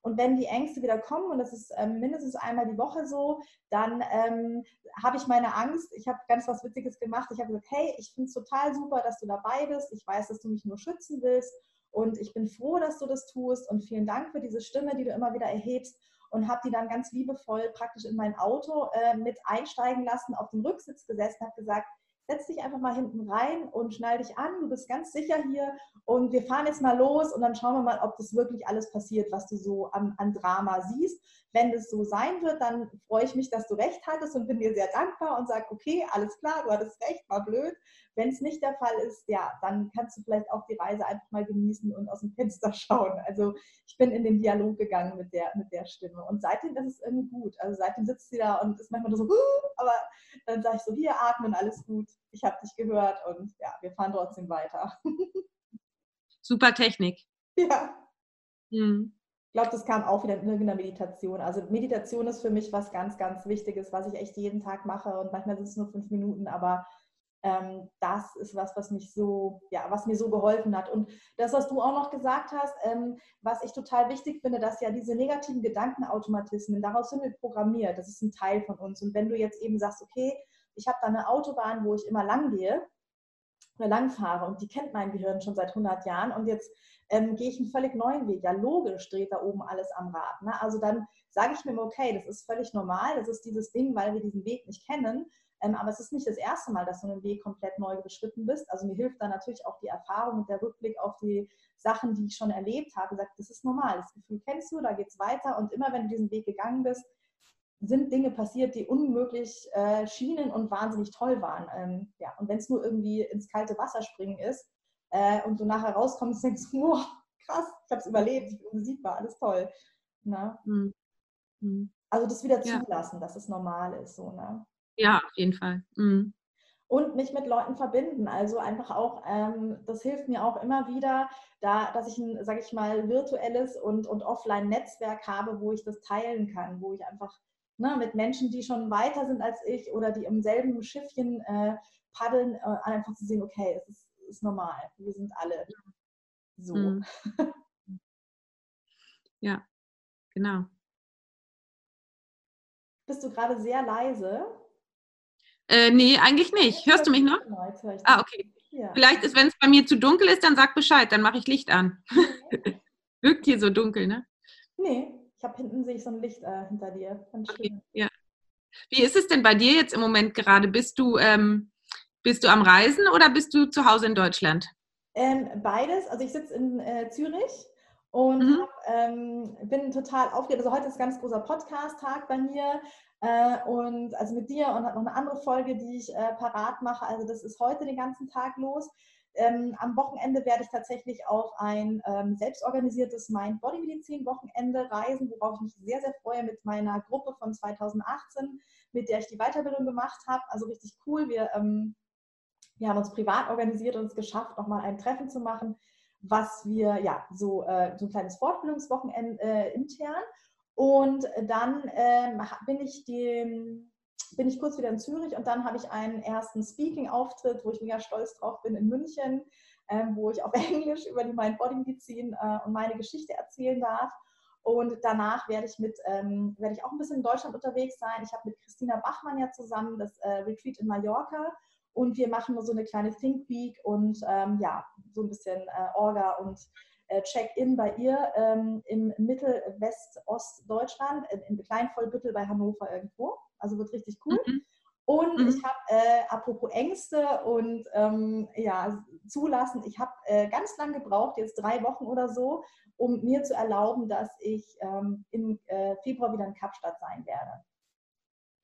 Und wenn die Ängste wieder kommen, und das ist ähm, mindestens einmal die Woche so, dann ähm, habe ich meine Angst. Ich habe ganz was Witziges gemacht. Ich habe gesagt, hey, ich finde es total super, dass du dabei bist. Ich weiß, dass du mich nur schützen willst. Und ich bin froh, dass du das tust. Und vielen Dank für diese Stimme, die du immer wieder erhebst. Und habe die dann ganz liebevoll praktisch in mein Auto äh, mit einsteigen lassen, auf den Rücksitz gesessen, habe gesagt, setz dich einfach mal hinten rein und schnall dich an, du bist ganz sicher hier und wir fahren jetzt mal los und dann schauen wir mal, ob das wirklich alles passiert, was du so an, an Drama siehst. Wenn das so sein wird, dann freue ich mich, dass du recht hattest und bin dir sehr dankbar und sage, okay, alles klar, du hattest recht, war blöd. Wenn es nicht der Fall ist, ja, dann kannst du vielleicht auch die Reise einfach mal genießen und aus dem Fenster schauen. Also ich bin in den Dialog gegangen mit der, mit der Stimme. Und seitdem ist es irgendwie gut. Also seitdem sitzt sie da und ist manchmal so, aber dann sage ich so, hier atmen, alles gut. Ich habe dich gehört und ja, wir fahren trotzdem weiter. Super Technik. Ja. Hm. Ich glaube, das kam auch wieder in irgendeiner Meditation. Also Meditation ist für mich was ganz, ganz Wichtiges, was ich echt jeden Tag mache. Und manchmal sind es nur fünf Minuten, aber ähm, das ist was, was mich so, ja, was mir so geholfen hat. Und das, was du auch noch gesagt hast, ähm, was ich total wichtig finde, dass ja diese negativen Gedankenautomatismen, daraus sind wir programmiert, das ist ein Teil von uns. Und wenn du jetzt eben sagst, okay, ich habe da eine Autobahn, wo ich immer lang gehe oder lang fahre und die kennt mein Gehirn schon seit 100 Jahren und jetzt ähm, gehe ich einen völlig neuen Weg. Ja, logisch dreht da oben alles am Rad. Ne? Also dann sage ich mir, okay, das ist völlig normal, das ist dieses Ding, weil wir diesen Weg nicht kennen. Ähm, aber es ist nicht das erste Mal, dass du einen Weg komplett neu beschritten bist. Also mir hilft da natürlich auch die Erfahrung und der Rückblick auf die Sachen, die ich schon erlebt habe. Sagt, das ist normal, das Gefühl kennst du, da geht es weiter. Und immer wenn du diesen Weg gegangen bist, sind Dinge passiert, die unmöglich äh, schienen und wahnsinnig toll waren. Ähm, ja, und wenn es nur irgendwie ins kalte Wasser springen ist äh, und du nachher rauskommst und denkst, wow, krass, ich habe es überlebt, ich bin besiegbar, alles toll. Ne? Mhm. Also das wieder zulassen, ja. dass es normal ist. So, ne? Ja, auf jeden Fall. Mhm. Und mich mit Leuten verbinden. Also einfach auch, ähm, das hilft mir auch immer wieder, da, dass ich ein, sage ich mal, virtuelles und, und Offline-Netzwerk habe, wo ich das teilen kann, wo ich einfach ne, mit Menschen, die schon weiter sind als ich oder die im selben Schiffchen äh, paddeln, äh, einfach zu sehen, okay, es ist, ist normal, wir sind alle so. Mhm. Ja, genau. Bist du gerade sehr leise? Äh, nee, eigentlich nicht. Hörst du mich noch? Ah, okay. Ja. Vielleicht ist, wenn es bei mir zu dunkel ist, dann sag Bescheid, dann mache ich Licht an. Wirkt hier so dunkel, ne? Nee, habe hinten sehe ich so ein Licht äh, hinter dir. Okay, ja. Wie ist es denn bei dir jetzt im Moment gerade? Bist du, ähm, bist du am Reisen oder bist du zu Hause in Deutschland? Ähm, beides. Also ich sitze in äh, Zürich und mhm. hab, ähm, bin total aufgeregt. Also heute ist ein ganz großer Podcast-Tag bei mir. Äh, und also mit dir und hat noch eine andere Folge, die ich äh, parat mache. Also das ist heute den ganzen Tag los. Ähm, am Wochenende werde ich tatsächlich auf ein ähm, selbstorganisiertes Mind-Body-Medizin-Wochenende reisen, worauf ich mich sehr, sehr freue mit meiner Gruppe von 2018, mit der ich die Weiterbildung gemacht habe. Also richtig cool. Wir, ähm, wir haben uns privat organisiert und es geschafft, nochmal ein Treffen zu machen, was wir, ja, so, äh, so ein kleines Fortbildungswochenende äh, intern. Und dann ähm, bin, ich dem, bin ich kurz wieder in Zürich und dann habe ich einen ersten Speaking-Auftritt, wo ich mega stolz drauf bin in München, ähm, wo ich auf Englisch über die Mind-Body-Medizin äh, und meine Geschichte erzählen darf. Und danach werde ich mit, ähm, werde ich auch ein bisschen in Deutschland unterwegs sein. Ich habe mit Christina Bachmann ja zusammen das äh, Retreat in Mallorca und wir machen nur so eine kleine Think Week und ähm, ja, so ein bisschen äh, Orga und äh, Check-in bei ihr ähm, im Mittel-West-Ost-Deutschland, in, in Kleinvollbüttel bei Hannover irgendwo. Also wird richtig cool. Mhm. Und mhm. ich habe, äh, apropos Ängste und ähm, ja, zulassen. Ich habe äh, ganz lang gebraucht, jetzt drei Wochen oder so, um mir zu erlauben, dass ich ähm, im äh, Februar wieder in Kapstadt sein werde.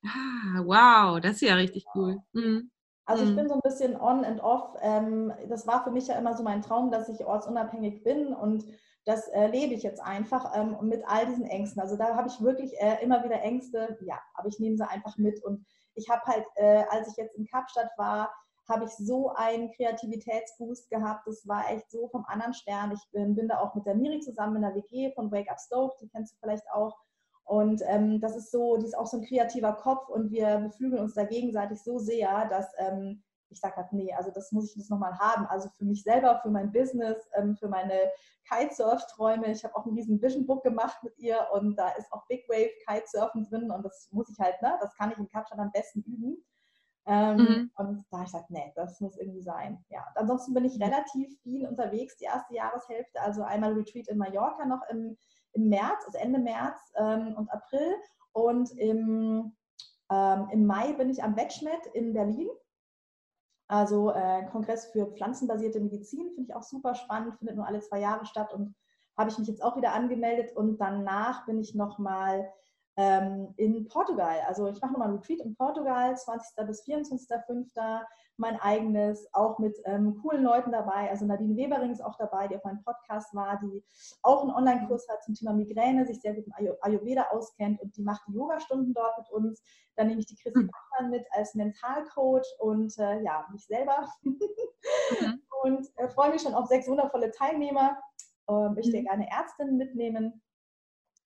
Ah, wow, das ist ja richtig cool. Mhm. Also ich mhm. bin so ein bisschen on and off. Ähm, das war für mich ja immer so mein Traum, dass ich ortsunabhängig bin und das erlebe ich jetzt einfach ähm, mit all diesen Ängsten. Also da habe ich wirklich äh, immer wieder Ängste, ja, aber ich nehme sie einfach mit. Und ich habe halt, äh, als ich jetzt in Kapstadt war, habe ich so einen Kreativitätsboost gehabt. Das war echt so vom anderen Stern. Ich bin, bin da auch mit der Miri zusammen in der WG von Wake Up Stove, die kennst du vielleicht auch. Und ähm, das ist so, die ist auch so ein kreativer Kopf und wir beflügeln uns da gegenseitig so sehr, dass ähm, ich sage halt, nee, also das muss ich jetzt nochmal haben. Also für mich selber, für mein Business, ähm, für meine Kitesurf-Träume. Ich habe auch ein riesen Vision Book gemacht mit ihr und da ist auch Big Wave Kitesurfen drin und das muss ich halt, ne, das kann ich in Kapstadt am besten üben. Ähm, mhm. Und da habe ich gesagt, nee, das muss irgendwie sein. Ja, ansonsten bin ich relativ viel unterwegs, die erste Jahreshälfte. Also einmal Retreat in Mallorca noch im, im März, also Ende März ähm, und April. Und im, ähm, im Mai bin ich am Wetschmet in Berlin. Also äh, Kongress für pflanzenbasierte Medizin finde ich auch super spannend, findet nur alle zwei Jahre statt und habe ich mich jetzt auch wieder angemeldet und danach bin ich nochmal ähm, in Portugal. Also ich mache nochmal ein Retreat in Portugal, 20. bis 24.05. Mein eigenes, auch mit ähm, coolen Leuten dabei. Also Nadine Webering ist auch dabei, die auf meinem Podcast war, die auch einen Online-Kurs hat zum Thema Migräne, sich sehr gut im Ayurveda auskennt und die macht die Yoga-Stunden dort mit uns. Dann nehme ich die Chrissy mhm. Bachmann mit als Mentalcoach und äh, ja, mich selber. mhm. Und äh, freue mich schon auf sechs wundervolle Teilnehmer. Äh, möchte mhm. gerne Ärztinnen mitnehmen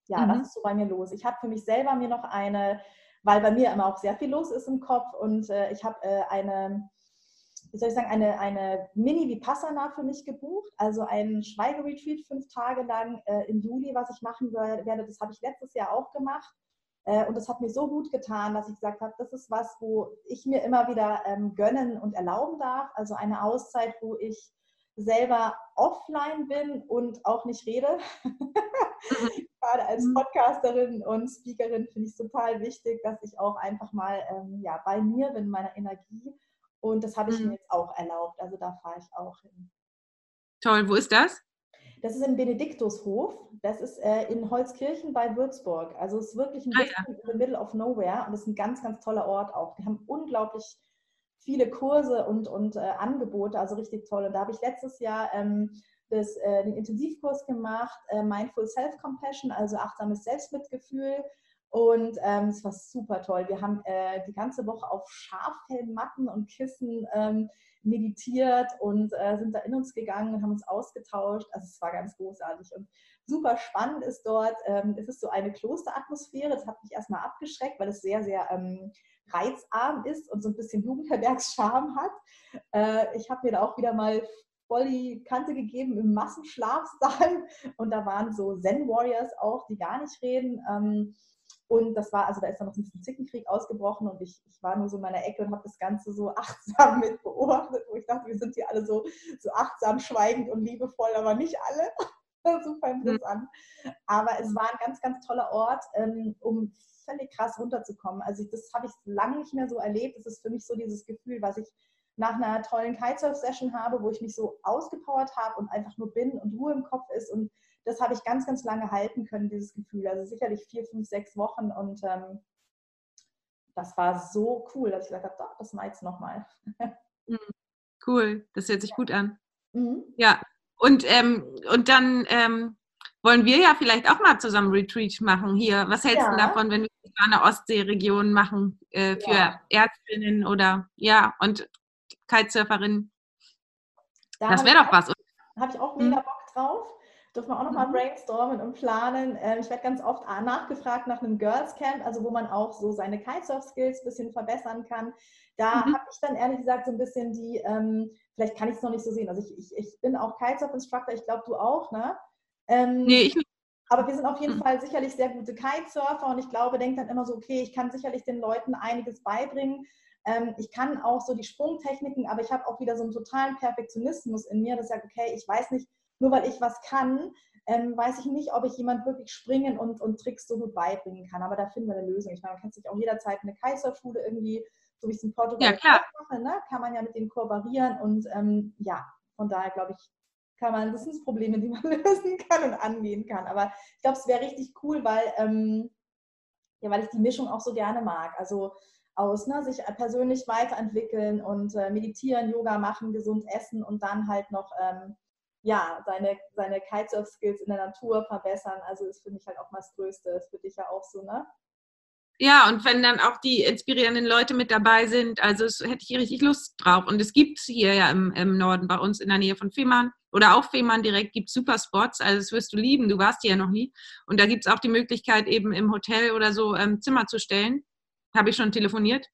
ja, mhm. das ist so bei mir los. Ich habe für mich selber mir noch eine, weil bei mir immer auch sehr viel los ist im Kopf und äh, ich habe äh, eine, wie soll ich sagen, eine, eine Mini-Vipassana für mich gebucht, also ein Schweigeretreat fünf Tage lang äh, im Juli, was ich machen werde. Das habe ich letztes Jahr auch gemacht. Äh, und das hat mir so gut getan, dass ich gesagt habe, das ist was, wo ich mir immer wieder ähm, gönnen und erlauben darf. Also eine Auszeit, wo ich selber offline bin und auch nicht rede. Mhm. Gerade als mhm. Podcasterin und Speakerin finde ich es total wichtig, dass ich auch einfach mal ähm, ja, bei mir bin, meiner Energie. Und das habe ich mhm. mir jetzt auch erlaubt. Also da fahre ich auch hin. Toll, wo ist das? Das ist im Benediktushof. Das ist äh, in Holzkirchen bei Würzburg. Also es ist wirklich ein bisschen ah, ja. in the middle of nowhere und es ist ein ganz, ganz toller Ort auch. Die haben unglaublich viele Kurse und, und äh, Angebote, also richtig toll. Und da habe ich letztes Jahr ähm, das, äh, den Intensivkurs gemacht, äh, Mindful Self-Compassion, also achtsames Selbstmitgefühl. Und ähm, es war super toll. Wir haben äh, die ganze Woche auf Schaffellmatten und Kissen ähm, meditiert und äh, sind da in uns gegangen und haben uns ausgetauscht. Also es war ganz großartig und super spannend ist dort. Ähm, es ist so eine Klosteratmosphäre. Das hat mich erstmal abgeschreckt, weil es sehr, sehr ähm, reizarm ist und so ein bisschen Jugendherbergscharme hat. Äh, ich habe mir da auch wieder mal voll die Kante gegeben im Massenschlafsaal und da waren so Zen-Warriors auch, die gar nicht reden. Ähm, und das war, also da ist dann noch ein bisschen Zickenkrieg ausgebrochen und ich, ich war nur so in meiner Ecke und habe das Ganze so achtsam mit beobachtet, wo ich dachte, wir sind hier alle so, so achtsam, schweigend und liebevoll, aber nicht alle. Super interessant. Aber es war ein ganz, ganz toller Ort, ähm, um völlig krass runterzukommen. Also ich, das habe ich lange nicht mehr so erlebt. Das ist für mich so dieses Gefühl, was ich nach einer tollen Kitesurf-Session habe, wo ich mich so ausgepowert habe und einfach nur bin und Ruhe im Kopf ist. Und das habe ich ganz, ganz lange halten können, dieses Gefühl. Also sicherlich vier, fünf, sechs Wochen. Und ähm, das war so cool, dass ich gesagt habe, doch, das mal jetzt nochmal. Mhm. Cool, das hört sich gut an. Mhm. Ja, und, ähm, und dann ähm, wollen wir ja vielleicht auch mal zusammen Retreat machen hier. Was hältst ja. du davon, wenn wir eine Ostseeregion machen äh, für ja. Ärztinnen oder ja und Kitesurferinnen? Da das wäre doch was. Habe ich auch mega hm? Bock drauf. Dürfen wir auch nochmal mhm. brainstormen und planen. Ähm, ich werde ganz oft nachgefragt nach einem Girls Camp, also wo man auch so seine Kitesurf-Skills ein bisschen verbessern kann. Da mhm. habe ich dann ehrlich gesagt so ein bisschen die, ähm, vielleicht kann ich es noch nicht so sehen. Also ich, ich, ich bin auch Kitesurf-Instructor, ich glaube du auch, ne? Ähm, nee, ich nicht. Aber wir sind auf jeden mhm. Fall sicherlich sehr gute Kitesurfer und ich glaube, denke dann immer so, okay, ich kann sicherlich den Leuten einiges beibringen. Ähm, ich kann auch so die Sprungtechniken, aber ich habe auch wieder so einen totalen Perfektionismus in mir, dass ich sage, okay, ich weiß nicht, nur weil ich was kann, ähm, weiß ich nicht, ob ich jemand wirklich springen und, und Tricks so gut beibringen kann. Aber da finden wir eine Lösung. Ich meine, man kann sich auch jederzeit eine Kaiserschule irgendwie, so wie ich es in Portugal ja, mache, ne? kann man ja mit denen kooperieren und ähm, ja, von daher glaube ich, kann man, das sind Probleme, die man lösen kann und angehen kann. Aber ich glaube, es wäre richtig cool, weil, ähm, ja, weil ich die Mischung auch so gerne mag. Also aus, ne, sich persönlich weiterentwickeln und äh, meditieren, Yoga machen, gesund essen und dann halt noch ähm, ja, seine, seine Kitesurf-Skills in der Natur verbessern. Also ist für mich halt auch mal das Größte. Ist für dich ja auch so, ne? Ja, und wenn dann auch die inspirierenden Leute mit dabei sind, also es, hätte ich richtig Lust drauf. Und es gibt hier ja im, im Norden bei uns in der Nähe von Fehmarn oder auch Fehmarn direkt gibt super Spots. Also das wirst du lieben, du warst hier ja noch nie. Und da gibt es auch die Möglichkeit, eben im Hotel oder so ähm, Zimmer zu stellen. Habe ich schon telefoniert.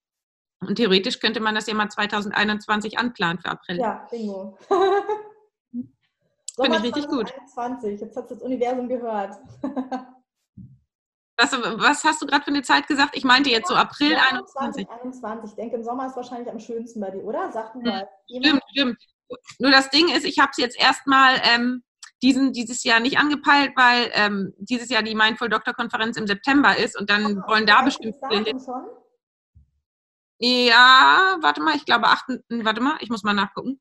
Und theoretisch könnte man das ja mal 2021 anplanen für April. Ja, bingo. Finde ich richtig gut. 2021. Jetzt hat das Universum gehört. Was, was, hast du gerade für eine Zeit gesagt? Ich meinte jetzt so April ja, 21. 21. Ich denke, im Sommer ist wahrscheinlich am schönsten bei dir, oder? Sag hm, mal. Stimmt, stimmt. Nur das Ding ist, ich habe es jetzt erstmal ähm, diesen, dieses Jahr nicht angepeilt, weil ähm, dieses Jahr die Mindful Doctor Konferenz im September ist und dann ah, wollen da bestimmt hin. Ja, warte mal, ich glaube, 8, warte mal, ich muss mal nachgucken.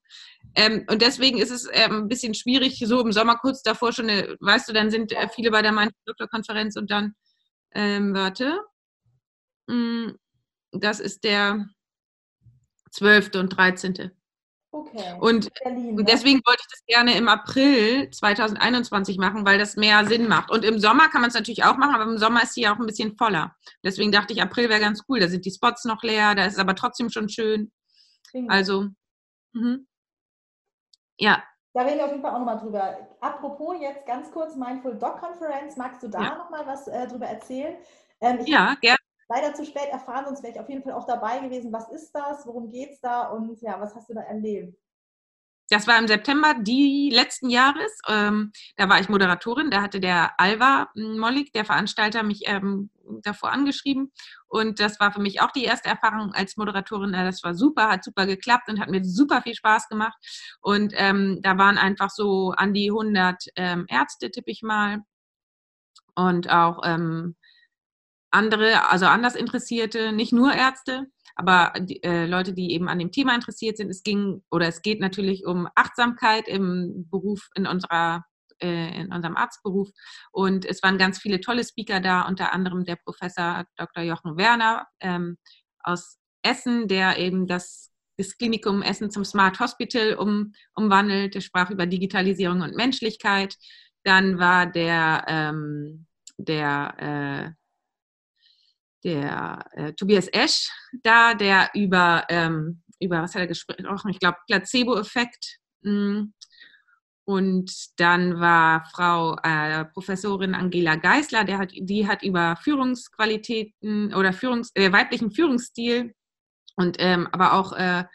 Ähm, und deswegen ist es ähm, ein bisschen schwierig, so im Sommer kurz davor schon, eine, weißt du, dann sind äh, viele bei der Mindful Doctor Konferenz und dann, ähm, warte, mm, das ist der 12. und 13. Okay. Und, Berlin, und deswegen wollte ich das gerne im April 2021 machen, weil das mehr Sinn macht. Und im Sommer kann man es natürlich auch machen, aber im Sommer ist sie ja auch ein bisschen voller. Deswegen dachte ich, April wäre ganz cool. Da sind die Spots noch leer, da ist es aber trotzdem schon schön. Also, mh. Ja. Da reden wir auf jeden Fall auch nochmal drüber. Apropos jetzt ganz kurz Mindful Dog Conference, magst du da ja. nochmal was äh, drüber erzählen? Ähm, ja, gerne leider zu spät erfahren, sonst wäre ich auf jeden Fall auch dabei gewesen. Was ist das? Worum geht es da? Und ja, was hast du da erlebt? Das war im September die letzten Jahres. Ähm, da war ich Moderatorin. Da hatte der Alva Mollig, der Veranstalter, mich ähm, davor angeschrieben. Und das war für mich auch die erste Erfahrung als Moderatorin. Das war super, hat super geklappt und hat mir super viel Spaß gemacht. Und ähm, da waren einfach so an die 100 ähm, Ärzte, tippe ich mal. Und auch ähm, andere, also anders Interessierte, nicht nur Ärzte, aber die, äh, Leute, die eben an dem Thema interessiert sind. Es ging oder es geht natürlich um Achtsamkeit im Beruf, in unserer äh, in unserem Arztberuf. Und es waren ganz viele tolle Speaker da, unter anderem der Professor Dr. Jochen Werner ähm, aus Essen, der eben das, das Klinikum Essen zum Smart Hospital um, umwandelt. Der sprach über Digitalisierung und Menschlichkeit. Dann war der, ähm, der äh, der äh, Tobias Esch da, der über, ähm, über was hat er gesprochen? Ich glaube, Placebo-Effekt. Hm. Und dann war Frau äh, Professorin Angela Geisler, der hat, die hat über Führungsqualitäten oder Führungs, äh, weiblichen Führungsstil und ähm, aber auch äh,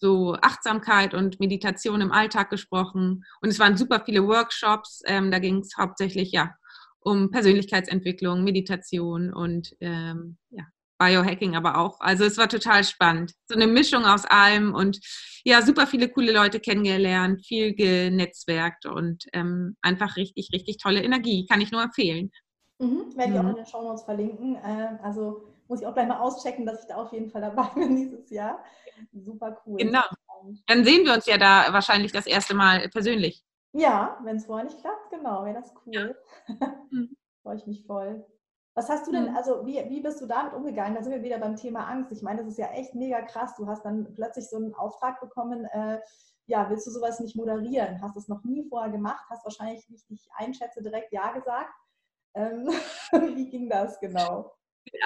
so Achtsamkeit und Meditation im Alltag gesprochen. Und es waren super viele Workshops. Ähm, da ging es hauptsächlich ja um Persönlichkeitsentwicklung, Meditation und ähm, ja, Biohacking aber auch. Also es war total spannend. So eine Mischung aus allem und ja, super viele coole Leute kennengelernt, viel genetzwerkt und ähm, einfach richtig, richtig tolle Energie. Kann ich nur empfehlen. Mhm, werde ich auch mhm. in den Show Notes verlinken. Äh, also muss ich auch gleich mal auschecken, dass ich da auf jeden Fall dabei bin dieses Jahr. Super cool. Genau. Dann sehen wir uns ja da wahrscheinlich das erste Mal persönlich. Ja, wenn es vorher nicht klappt, genau, wäre das cool. Ja. Mhm. Freue ich mich voll. Was hast du denn, also wie, wie bist du damit umgegangen? Da sind wir wieder beim Thema Angst. Ich meine, das ist ja echt mega krass. Du hast dann plötzlich so einen Auftrag bekommen, äh, ja, willst du sowas nicht moderieren? Hast es noch nie vorher gemacht, hast wahrscheinlich, wie ich dich einschätze, direkt Ja gesagt. Ähm, wie ging das genau?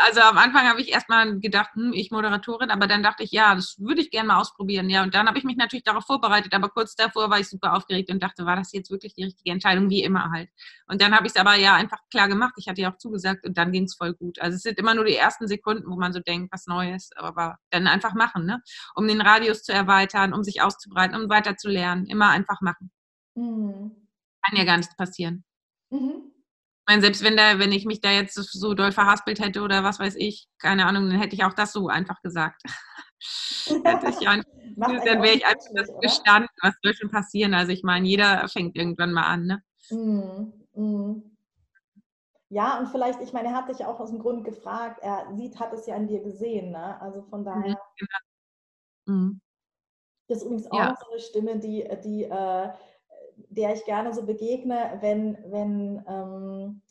Also am Anfang habe ich erstmal gedacht, hm, ich Moderatorin, aber dann dachte ich, ja, das würde ich gerne mal ausprobieren. Ja, und dann habe ich mich natürlich darauf vorbereitet, aber kurz davor war ich super aufgeregt und dachte, war das jetzt wirklich die richtige Entscheidung, wie immer halt. Und dann habe ich es aber ja einfach klar gemacht. Ich hatte ja auch zugesagt und dann ging es voll gut. Also es sind immer nur die ersten Sekunden, wo man so denkt, was Neues, aber dann einfach machen, ne? Um den Radius zu erweitern, um sich auszubreiten, um weiterzulernen. Immer einfach machen. Mhm. Kann ja gar nichts passieren. Mhm. Ich meine, selbst wenn, da, wenn ich mich da jetzt so doll verhaspelt hätte oder was weiß ich, keine Ahnung, dann hätte ich auch das so einfach gesagt. dann wäre ich einfach das gestanden, was soll schon passieren. Also ich meine, jeder fängt irgendwann mal an. Ne? Mm, mm. Ja, und vielleicht, ich meine, er hat dich auch aus dem Grund gefragt, er sieht, hat es ja an dir gesehen, ne? Also von mhm, daher. Genau. Mhm. Das ist übrigens auch ja. so eine Stimme, die, die, äh, der ich gerne so begegne, wenn, wenn ähm,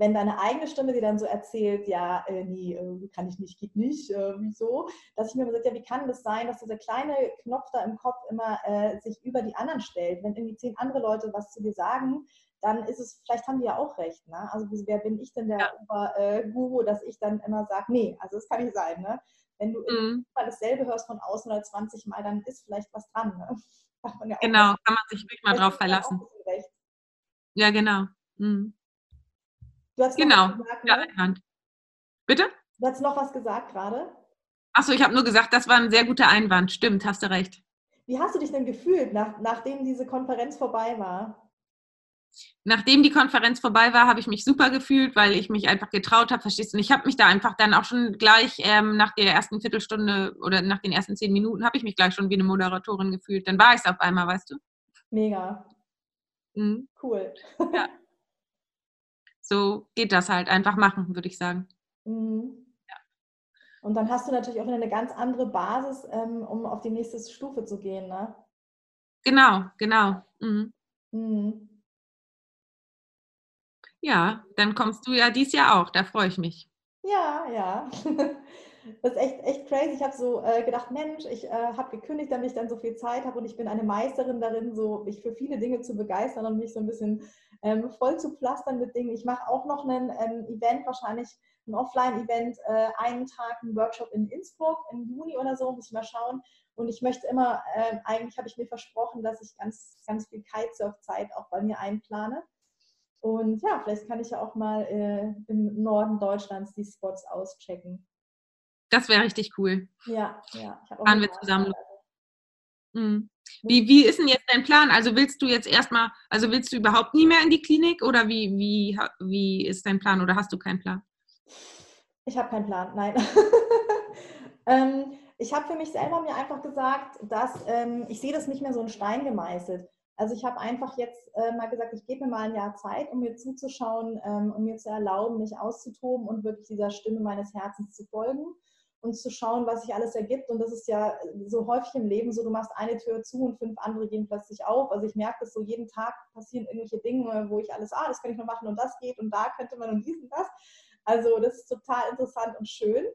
wenn deine eigene Stimme dir dann so erzählt, ja, äh, nee, äh, kann ich nicht, geht nicht, äh, wieso, dass ich mir immer sage, ja, wie kann das sein, dass dieser kleine Knopf da im Kopf immer äh, sich über die anderen stellt? Wenn irgendwie zehn andere Leute was zu dir sagen, dann ist es, vielleicht haben die ja auch recht, ne? Also wer bin ich denn der ja. Oberguru, dass ich dann immer sage, nee, also das kann nicht sein, ne? Wenn du mhm. immer dasselbe hörst von außen oder 20 Mal, dann ist vielleicht was dran, ne? Ja genau, kann man sich wirklich mal drauf verlassen. Ja, genau. Mhm. Du hast genau, gesagt, ne? Einwand. Bitte? Du hast noch was gesagt gerade? Achso, ich habe nur gesagt, das war ein sehr guter Einwand. Stimmt, hast du recht. Wie hast du dich denn gefühlt, nach, nachdem diese Konferenz vorbei war? Nachdem die Konferenz vorbei war, habe ich mich super gefühlt, weil ich mich einfach getraut habe, verstehst du? Und ich habe mich da einfach dann auch schon gleich ähm, nach der ersten Viertelstunde oder nach den ersten zehn Minuten, habe ich mich gleich schon wie eine Moderatorin gefühlt. Dann war ich es auf einmal, weißt du? Mega. Mhm. Cool. Ja. so geht das halt. Einfach machen, würde ich sagen. Mhm. Ja. Und dann hast du natürlich auch eine ganz andere Basis, ähm, um auf die nächste Stufe zu gehen, ne? Genau, genau. Mhm. Mhm. Ja, dann kommst du ja dies Jahr auch, da freue ich mich. Ja, ja. Das ist echt, echt crazy. Ich habe so äh, gedacht, Mensch, ich äh, habe gekündigt, damit ich dann so viel Zeit habe und ich bin eine Meisterin darin, so mich für viele Dinge zu begeistern und mich so ein bisschen ähm, voll zu pflastern mit Dingen. Ich mache auch noch ein ähm, Event, wahrscheinlich ein Offline-Event, äh, einen Tag, einen Workshop in Innsbruck im Juni oder so, muss ich mal schauen. Und ich möchte immer, äh, eigentlich habe ich mir versprochen, dass ich ganz, ganz viel Kitesurf-Zeit auch bei mir einplane. Und ja, vielleicht kann ich ja auch mal äh, im Norden Deutschlands die Spots auschecken. Das wäre richtig cool. Ja, ja. Fahren wir zusammen. Mhm. Wie, wie ist denn jetzt dein Plan? Also willst du jetzt erstmal, also willst du überhaupt nie mehr in die Klinik oder wie, wie, wie ist dein Plan oder hast du keinen Plan? Ich habe keinen Plan, nein. ähm, ich habe für mich selber mir einfach gesagt, dass ähm, ich sehe das nicht mehr so in Stein gemeißelt. Also ich habe einfach jetzt äh, mal gesagt, ich gebe mir mal ein Jahr Zeit, um mir zuzuschauen, ähm, um mir zu erlauben, mich auszutoben und wirklich dieser Stimme meines Herzens zu folgen und zu schauen, was sich alles ergibt. Und das ist ja so häufig im Leben so, du machst eine Tür zu und fünf andere gehen plötzlich auf. Also ich merke das so, jeden Tag passieren irgendwelche Dinge, wo ich alles, ah, das kann ich noch machen und das geht und da könnte man und dies und das. Also das ist total interessant und schön.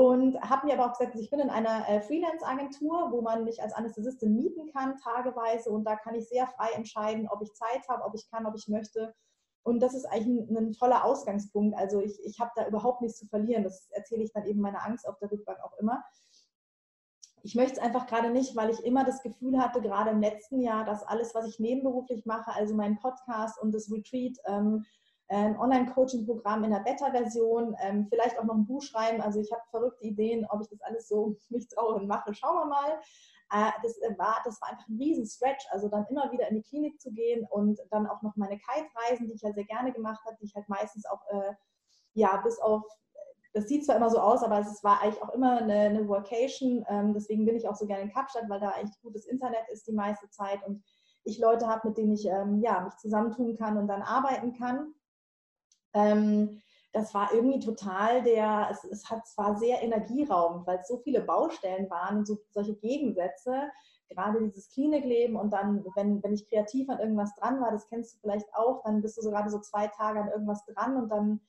Und habe mir aber auch gesagt, ich bin in einer äh, Freelance-Agentur, wo man mich als Anästhesistin mieten kann, tageweise. Und da kann ich sehr frei entscheiden, ob ich Zeit habe, ob ich kann, ob ich möchte. Und das ist eigentlich ein, ein toller Ausgangspunkt. Also ich, ich habe da überhaupt nichts zu verlieren. Das erzähle ich dann eben meiner Angst auf der Rückbank auch immer. Ich möchte es einfach gerade nicht, weil ich immer das Gefühl hatte, gerade im letzten Jahr, dass alles, was ich nebenberuflich mache, also mein Podcast und das Retreat, ähm, ein Online-Coaching-Programm in der Beta-Version, ähm, vielleicht auch noch ein Buch schreiben. Also ich habe verrückte Ideen, ob ich das alles so mich traue und mache. Schauen wir mal. Äh, das, äh, war, das war einfach ein riesen Stretch. Also dann immer wieder in die Klinik zu gehen und dann auch noch meine Kite-Reisen, die ich ja sehr gerne gemacht habe, die ich halt meistens auch, äh, ja, bis auf, das sieht zwar immer so aus, aber es war eigentlich auch immer eine, eine Vocation. Ähm, deswegen bin ich auch so gerne in Kapstadt, weil da eigentlich gutes Internet ist die meiste Zeit und ich Leute habe, mit denen ich ähm, ja, mich zusammentun kann und dann arbeiten kann. Ähm, das war irgendwie total der, es, es hat zwar sehr energieraubend, weil es so viele Baustellen waren und so, solche Gegensätze, gerade dieses Klinikleben und dann, wenn, wenn ich kreativ an irgendwas dran war, das kennst du vielleicht auch, dann bist du so gerade so zwei Tage an irgendwas dran und dann,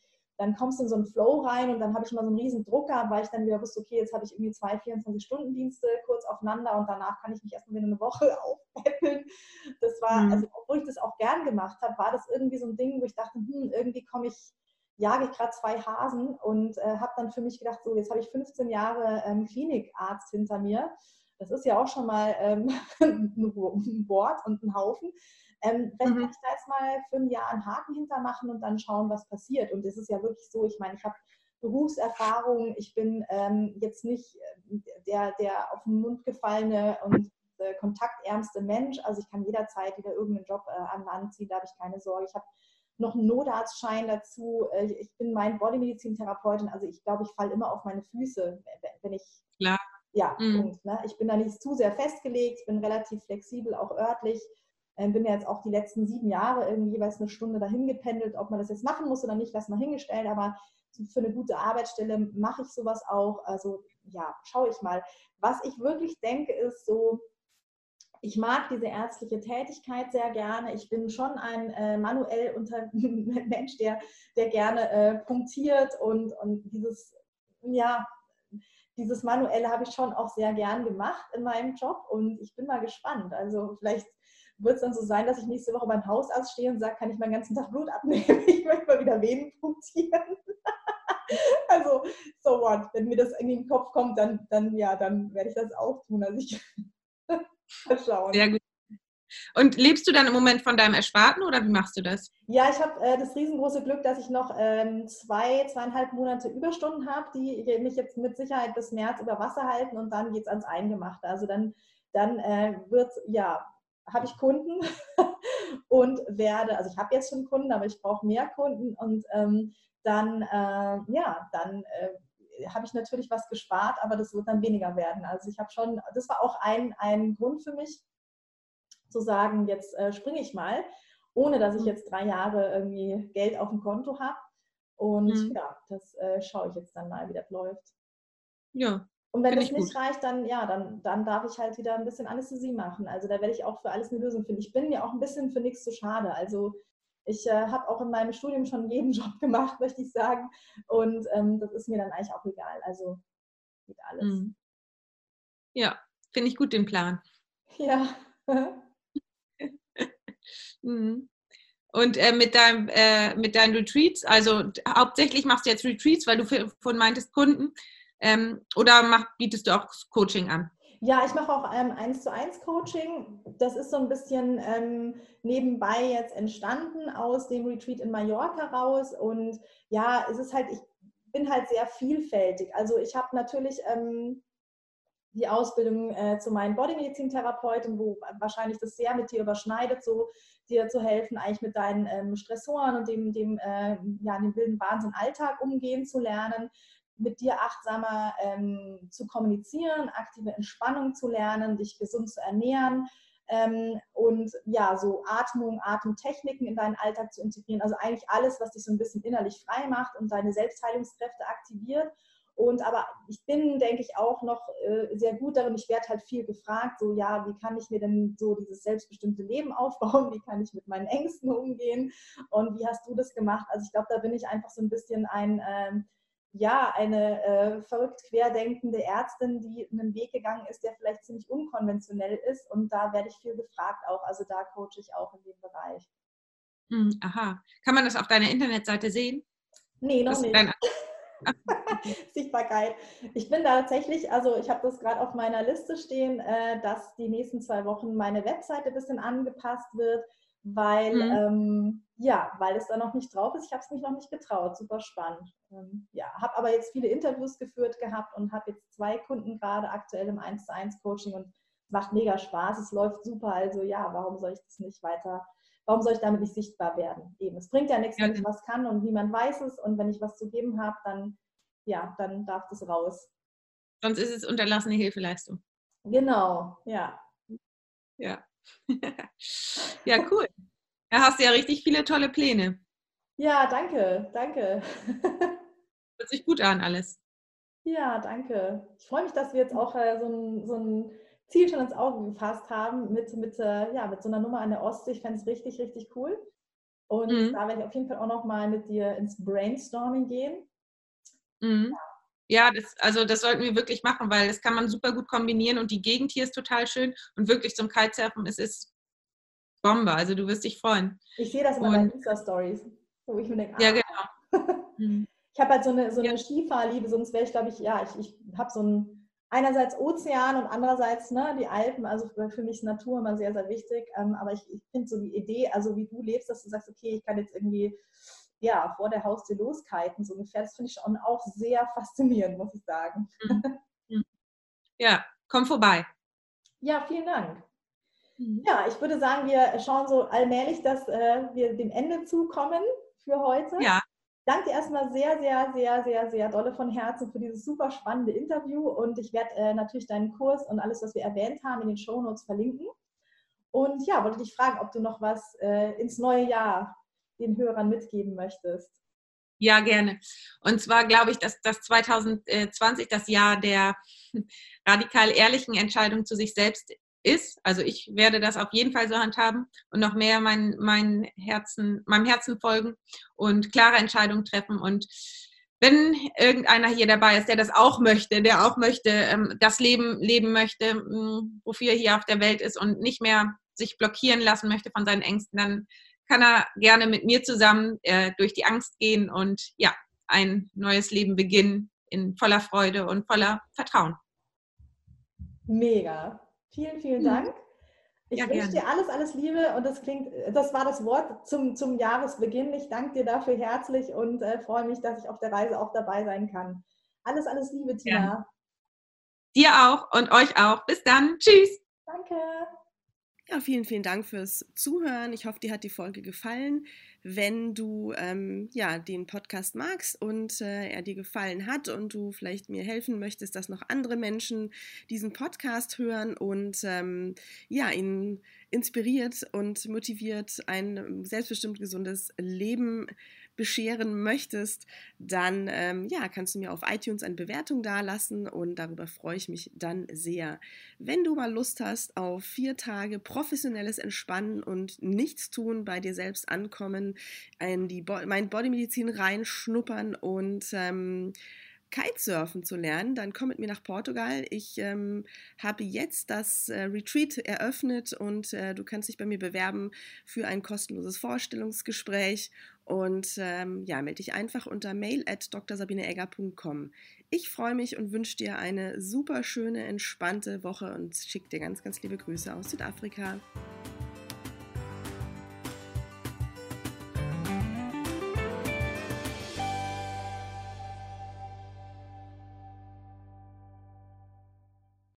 dann kommst du in so einen Flow rein und dann habe ich mal so einen riesen Druck gehabt, weil ich dann wieder wusste, okay, jetzt habe ich irgendwie zwei 24-Stunden-Dienste kurz aufeinander und danach kann ich mich erstmal wieder eine Woche aufpäppeln. Das war, mhm. also obwohl ich das auch gern gemacht habe, war das irgendwie so ein Ding, wo ich dachte, hm, irgendwie komme ich jage ich gerade zwei Hasen und äh, habe dann für mich gedacht, so jetzt habe ich 15 Jahre ähm, Klinikarzt hinter mir. Das ist ja auch schon mal ähm, ein Wort und ein Haufen. Ähm, vielleicht mhm. kann ich da jetzt mal für ein Jahr einen Haken hintermachen und dann schauen, was passiert. Und es ist ja wirklich so, ich meine, ich habe Berufserfahrung, ich bin ähm, jetzt nicht äh, der, der auf den Mund gefallene und äh, kontaktärmste Mensch. Also ich kann jederzeit wieder irgendeinen Job äh, an Land ziehen, da habe ich keine Sorge. Ich habe noch einen Notarztschein dazu. Äh, ich bin mein Bodymedizintherapeutin, also ich glaube, ich falle immer auf meine Füße, wenn ich. Klar. Ja, mhm. Punkt, ne? ich bin da nicht zu sehr festgelegt, ich bin relativ flexibel, auch örtlich. Ähm, bin ja jetzt auch die letzten sieben Jahre irgendwie jeweils eine Stunde dahin gependelt. Ob man das jetzt machen muss oder nicht, lass mal hingestellt, aber für eine gute Arbeitsstelle mache ich sowas auch. Also ja, schaue ich mal. Was ich wirklich denke, ist so, ich mag diese ärztliche Tätigkeit sehr gerne. Ich bin schon ein äh, manuell unter Mensch, der, der gerne äh, punktiert und, und dieses, ja, dieses Manuelle habe ich schon auch sehr gern gemacht in meinem Job und ich bin mal gespannt. Also vielleicht wird es dann so sein, dass ich nächste Woche beim Hausarzt stehe und sage, kann ich meinen ganzen Tag Blut abnehmen? Ich möchte mal wieder Venen punktieren. also, so what? Wenn mir das in den Kopf kommt, dann, dann ja, dann werde ich das auch tun. Also ich schauen. Sehr gut. Und lebst du dann im Moment von deinem Ersparten oder wie machst du das? Ja, ich habe äh, das riesengroße Glück, dass ich noch ähm, zwei, zweieinhalb Monate Überstunden habe, die mich jetzt mit Sicherheit bis März über Wasser halten und dann geht es ans Eingemachte. Also dann, dann äh, wird, ja, habe ich Kunden und werde, also ich habe jetzt schon Kunden, aber ich brauche mehr Kunden und ähm, dann, äh, ja, dann äh, habe ich natürlich was gespart, aber das wird dann weniger werden. Also ich habe schon, das war auch ein, ein Grund für mich, zu sagen, jetzt äh, springe ich mal, ohne dass ich mhm. jetzt drei Jahre irgendwie Geld auf dem Konto habe. Und mhm. ja, das äh, schaue ich jetzt dann mal, wie das läuft. Ja. Und wenn das nicht gut. reicht, dann ja, dann, dann darf ich halt wieder ein bisschen Anästhesie machen. Also da werde ich auch für alles eine Lösung finden. Ich bin mir auch ein bisschen für nichts zu schade. Also ich äh, habe auch in meinem Studium schon jeden Job gemacht, möchte ich sagen. Und ähm, das ist mir dann eigentlich auch egal. Also geht alles. Mhm. Ja, finde ich gut den Plan. Ja. mhm. Und äh, mit, deinem, äh, mit deinen Retreats, also hauptsächlich machst du jetzt Retreats, weil du von meintest Kunden, ähm, oder mach, bietest du auch Coaching an? Ja, ich mache auch ähm, 1 zu 1 Coaching. Das ist so ein bisschen ähm, nebenbei jetzt entstanden aus dem Retreat in Mallorca raus. Und ja, es ist halt, ich bin halt sehr vielfältig. Also ich habe natürlich ähm, die Ausbildung äh, zu meinen Bodymedizin-Therapeuten, wo wahrscheinlich das sehr mit dir überschneidet, so dir zu helfen, eigentlich mit deinen ähm, Stressoren und dem, dem, äh, ja, dem wilden Wahnsinn Alltag umgehen zu lernen mit dir achtsamer ähm, zu kommunizieren, aktive Entspannung zu lernen, dich gesund zu ernähren ähm, und ja, so Atmung, Atemtechniken in deinen Alltag zu integrieren. Also eigentlich alles, was dich so ein bisschen innerlich frei macht und deine Selbstheilungskräfte aktiviert. Und aber ich bin, denke ich, auch noch äh, sehr gut darin. Ich werde halt viel gefragt, so ja, wie kann ich mir denn so dieses selbstbestimmte Leben aufbauen? Wie kann ich mit meinen Ängsten umgehen? Und wie hast du das gemacht? Also ich glaube, da bin ich einfach so ein bisschen ein ähm, ja, eine äh, verrückt querdenkende Ärztin, die einen Weg gegangen ist, der vielleicht ziemlich unkonventionell ist. Und da werde ich viel gefragt auch. Also da coache ich auch in dem Bereich. Hm, aha. Kann man das auf deiner Internetseite sehen? Nee, noch das nicht. Sichtbarkeit. Ich bin da tatsächlich, also ich habe das gerade auf meiner Liste stehen, äh, dass die nächsten zwei Wochen meine Webseite ein bisschen angepasst wird weil mhm. ähm, ja, weil es da noch nicht drauf ist. Ich habe es mich noch nicht getraut. Super spannend. Ähm, ja, habe aber jetzt viele Interviews geführt gehabt und habe jetzt zwei Kunden gerade aktuell im 1 zu 1 Coaching und es macht mega Spaß. Es läuft super. Also ja, warum soll ich das nicht weiter? Warum soll ich damit nicht sichtbar werden? Eben, es bringt ja nichts, wenn ich was kann und niemand weiß es und wenn ich was zu geben habe, dann ja, dann darf das raus. Sonst ist es unterlassene Hilfeleistung. Genau, ja. Ja. ja, cool. Da hast du ja richtig viele tolle Pläne. Ja, danke, danke. Hört sich gut an, alles. Ja, danke. Ich freue mich, dass wir jetzt auch äh, so, ein, so, ein, Ziel schon ins Auge gefasst haben mit, mit, äh, ja, mit so einer Nummer an der Ostsee. Ich fände es richtig, richtig cool. Und mhm. da werde ich auf jeden Fall auch noch mal mit dir ins Brainstorming gehen. Mhm. Ja. Ja, das, also das sollten wir wirklich machen, weil das kann man super gut kombinieren und die Gegend hier ist total schön und wirklich zum Kitesurfen, es ist Bombe, also du wirst dich freuen. Ich sehe das immer in Insta-Stories, wo ich mir denke, ah. ja genau. Mhm. ich habe halt so eine, so eine ja. Skifahrliebe, sonst wäre ich, glaube ich, ja, ich, ich habe so ein, einerseits Ozean und andererseits ne, die Alpen, also für, für mich ist Natur immer sehr, sehr wichtig, ähm, aber ich, ich finde so die Idee, also wie du lebst, dass du sagst, okay, ich kann jetzt irgendwie ja, vor der Haustür loskiten, so ungefähr. Das finde ich schon auch sehr faszinierend, muss ich sagen. Mhm. Mhm. Ja, komm vorbei. Ja, vielen Dank. Ja, ich würde sagen, wir schauen so allmählich, dass äh, wir dem Ende zukommen für heute. Ja. Danke dir erstmal sehr, sehr, sehr, sehr, sehr dolle von Herzen für dieses super spannende Interview und ich werde äh, natürlich deinen Kurs und alles, was wir erwähnt haben, in den Show Notes verlinken. Und ja, wollte dich fragen, ob du noch was äh, ins neue Jahr den Hörern mitgeben möchtest? Ja, gerne. Und zwar glaube ich, dass das 2020 das Jahr der radikal ehrlichen Entscheidung zu sich selbst ist. Also ich werde das auf jeden Fall so handhaben und noch mehr mein, mein Herzen, meinem Herzen folgen und klare Entscheidungen treffen. Und wenn irgendeiner hier dabei ist, der das auch möchte, der auch möchte, ähm, das Leben leben möchte, mm, wofür er hier auf der Welt ist und nicht mehr sich blockieren lassen möchte von seinen Ängsten, dann kann er gerne mit mir zusammen äh, durch die Angst gehen und ja, ein neues Leben beginnen in voller Freude und voller Vertrauen. Mega. Vielen, vielen Dank. Ich ja, wünsche dir alles, alles Liebe und das klingt, das war das Wort zum, zum Jahresbeginn. Ich danke dir dafür herzlich und äh, freue mich, dass ich auf der Reise auch dabei sein kann. Alles, alles Liebe, Tina. Ja. Dir auch und euch auch. Bis dann. Tschüss. Danke. Ja, vielen, vielen Dank fürs Zuhören. Ich hoffe, dir hat die Folge gefallen. Wenn du ähm, ja, den Podcast magst und äh, er dir gefallen hat und du vielleicht mir helfen möchtest, dass noch andere Menschen diesen Podcast hören und ähm, ja, ihn inspiriert und motiviert, ein selbstbestimmt gesundes Leben bescheren möchtest, dann ähm, ja, kannst du mir auf iTunes eine Bewertung dalassen und darüber freue ich mich dann sehr. Wenn du mal Lust hast auf vier Tage professionelles Entspannen und nichts tun, bei dir selbst ankommen, in die Bo mein Bodymedizin reinschnuppern und ähm, Kitesurfen zu lernen, dann komm mit mir nach Portugal. Ich ähm, habe jetzt das äh, Retreat eröffnet und äh, du kannst dich bei mir bewerben für ein kostenloses Vorstellungsgespräch. Und ähm, ja, melde dich einfach unter mail at drsabineegger.com. Ich freue mich und wünsche dir eine super schöne, entspannte Woche und schicke dir ganz, ganz liebe Grüße aus Südafrika.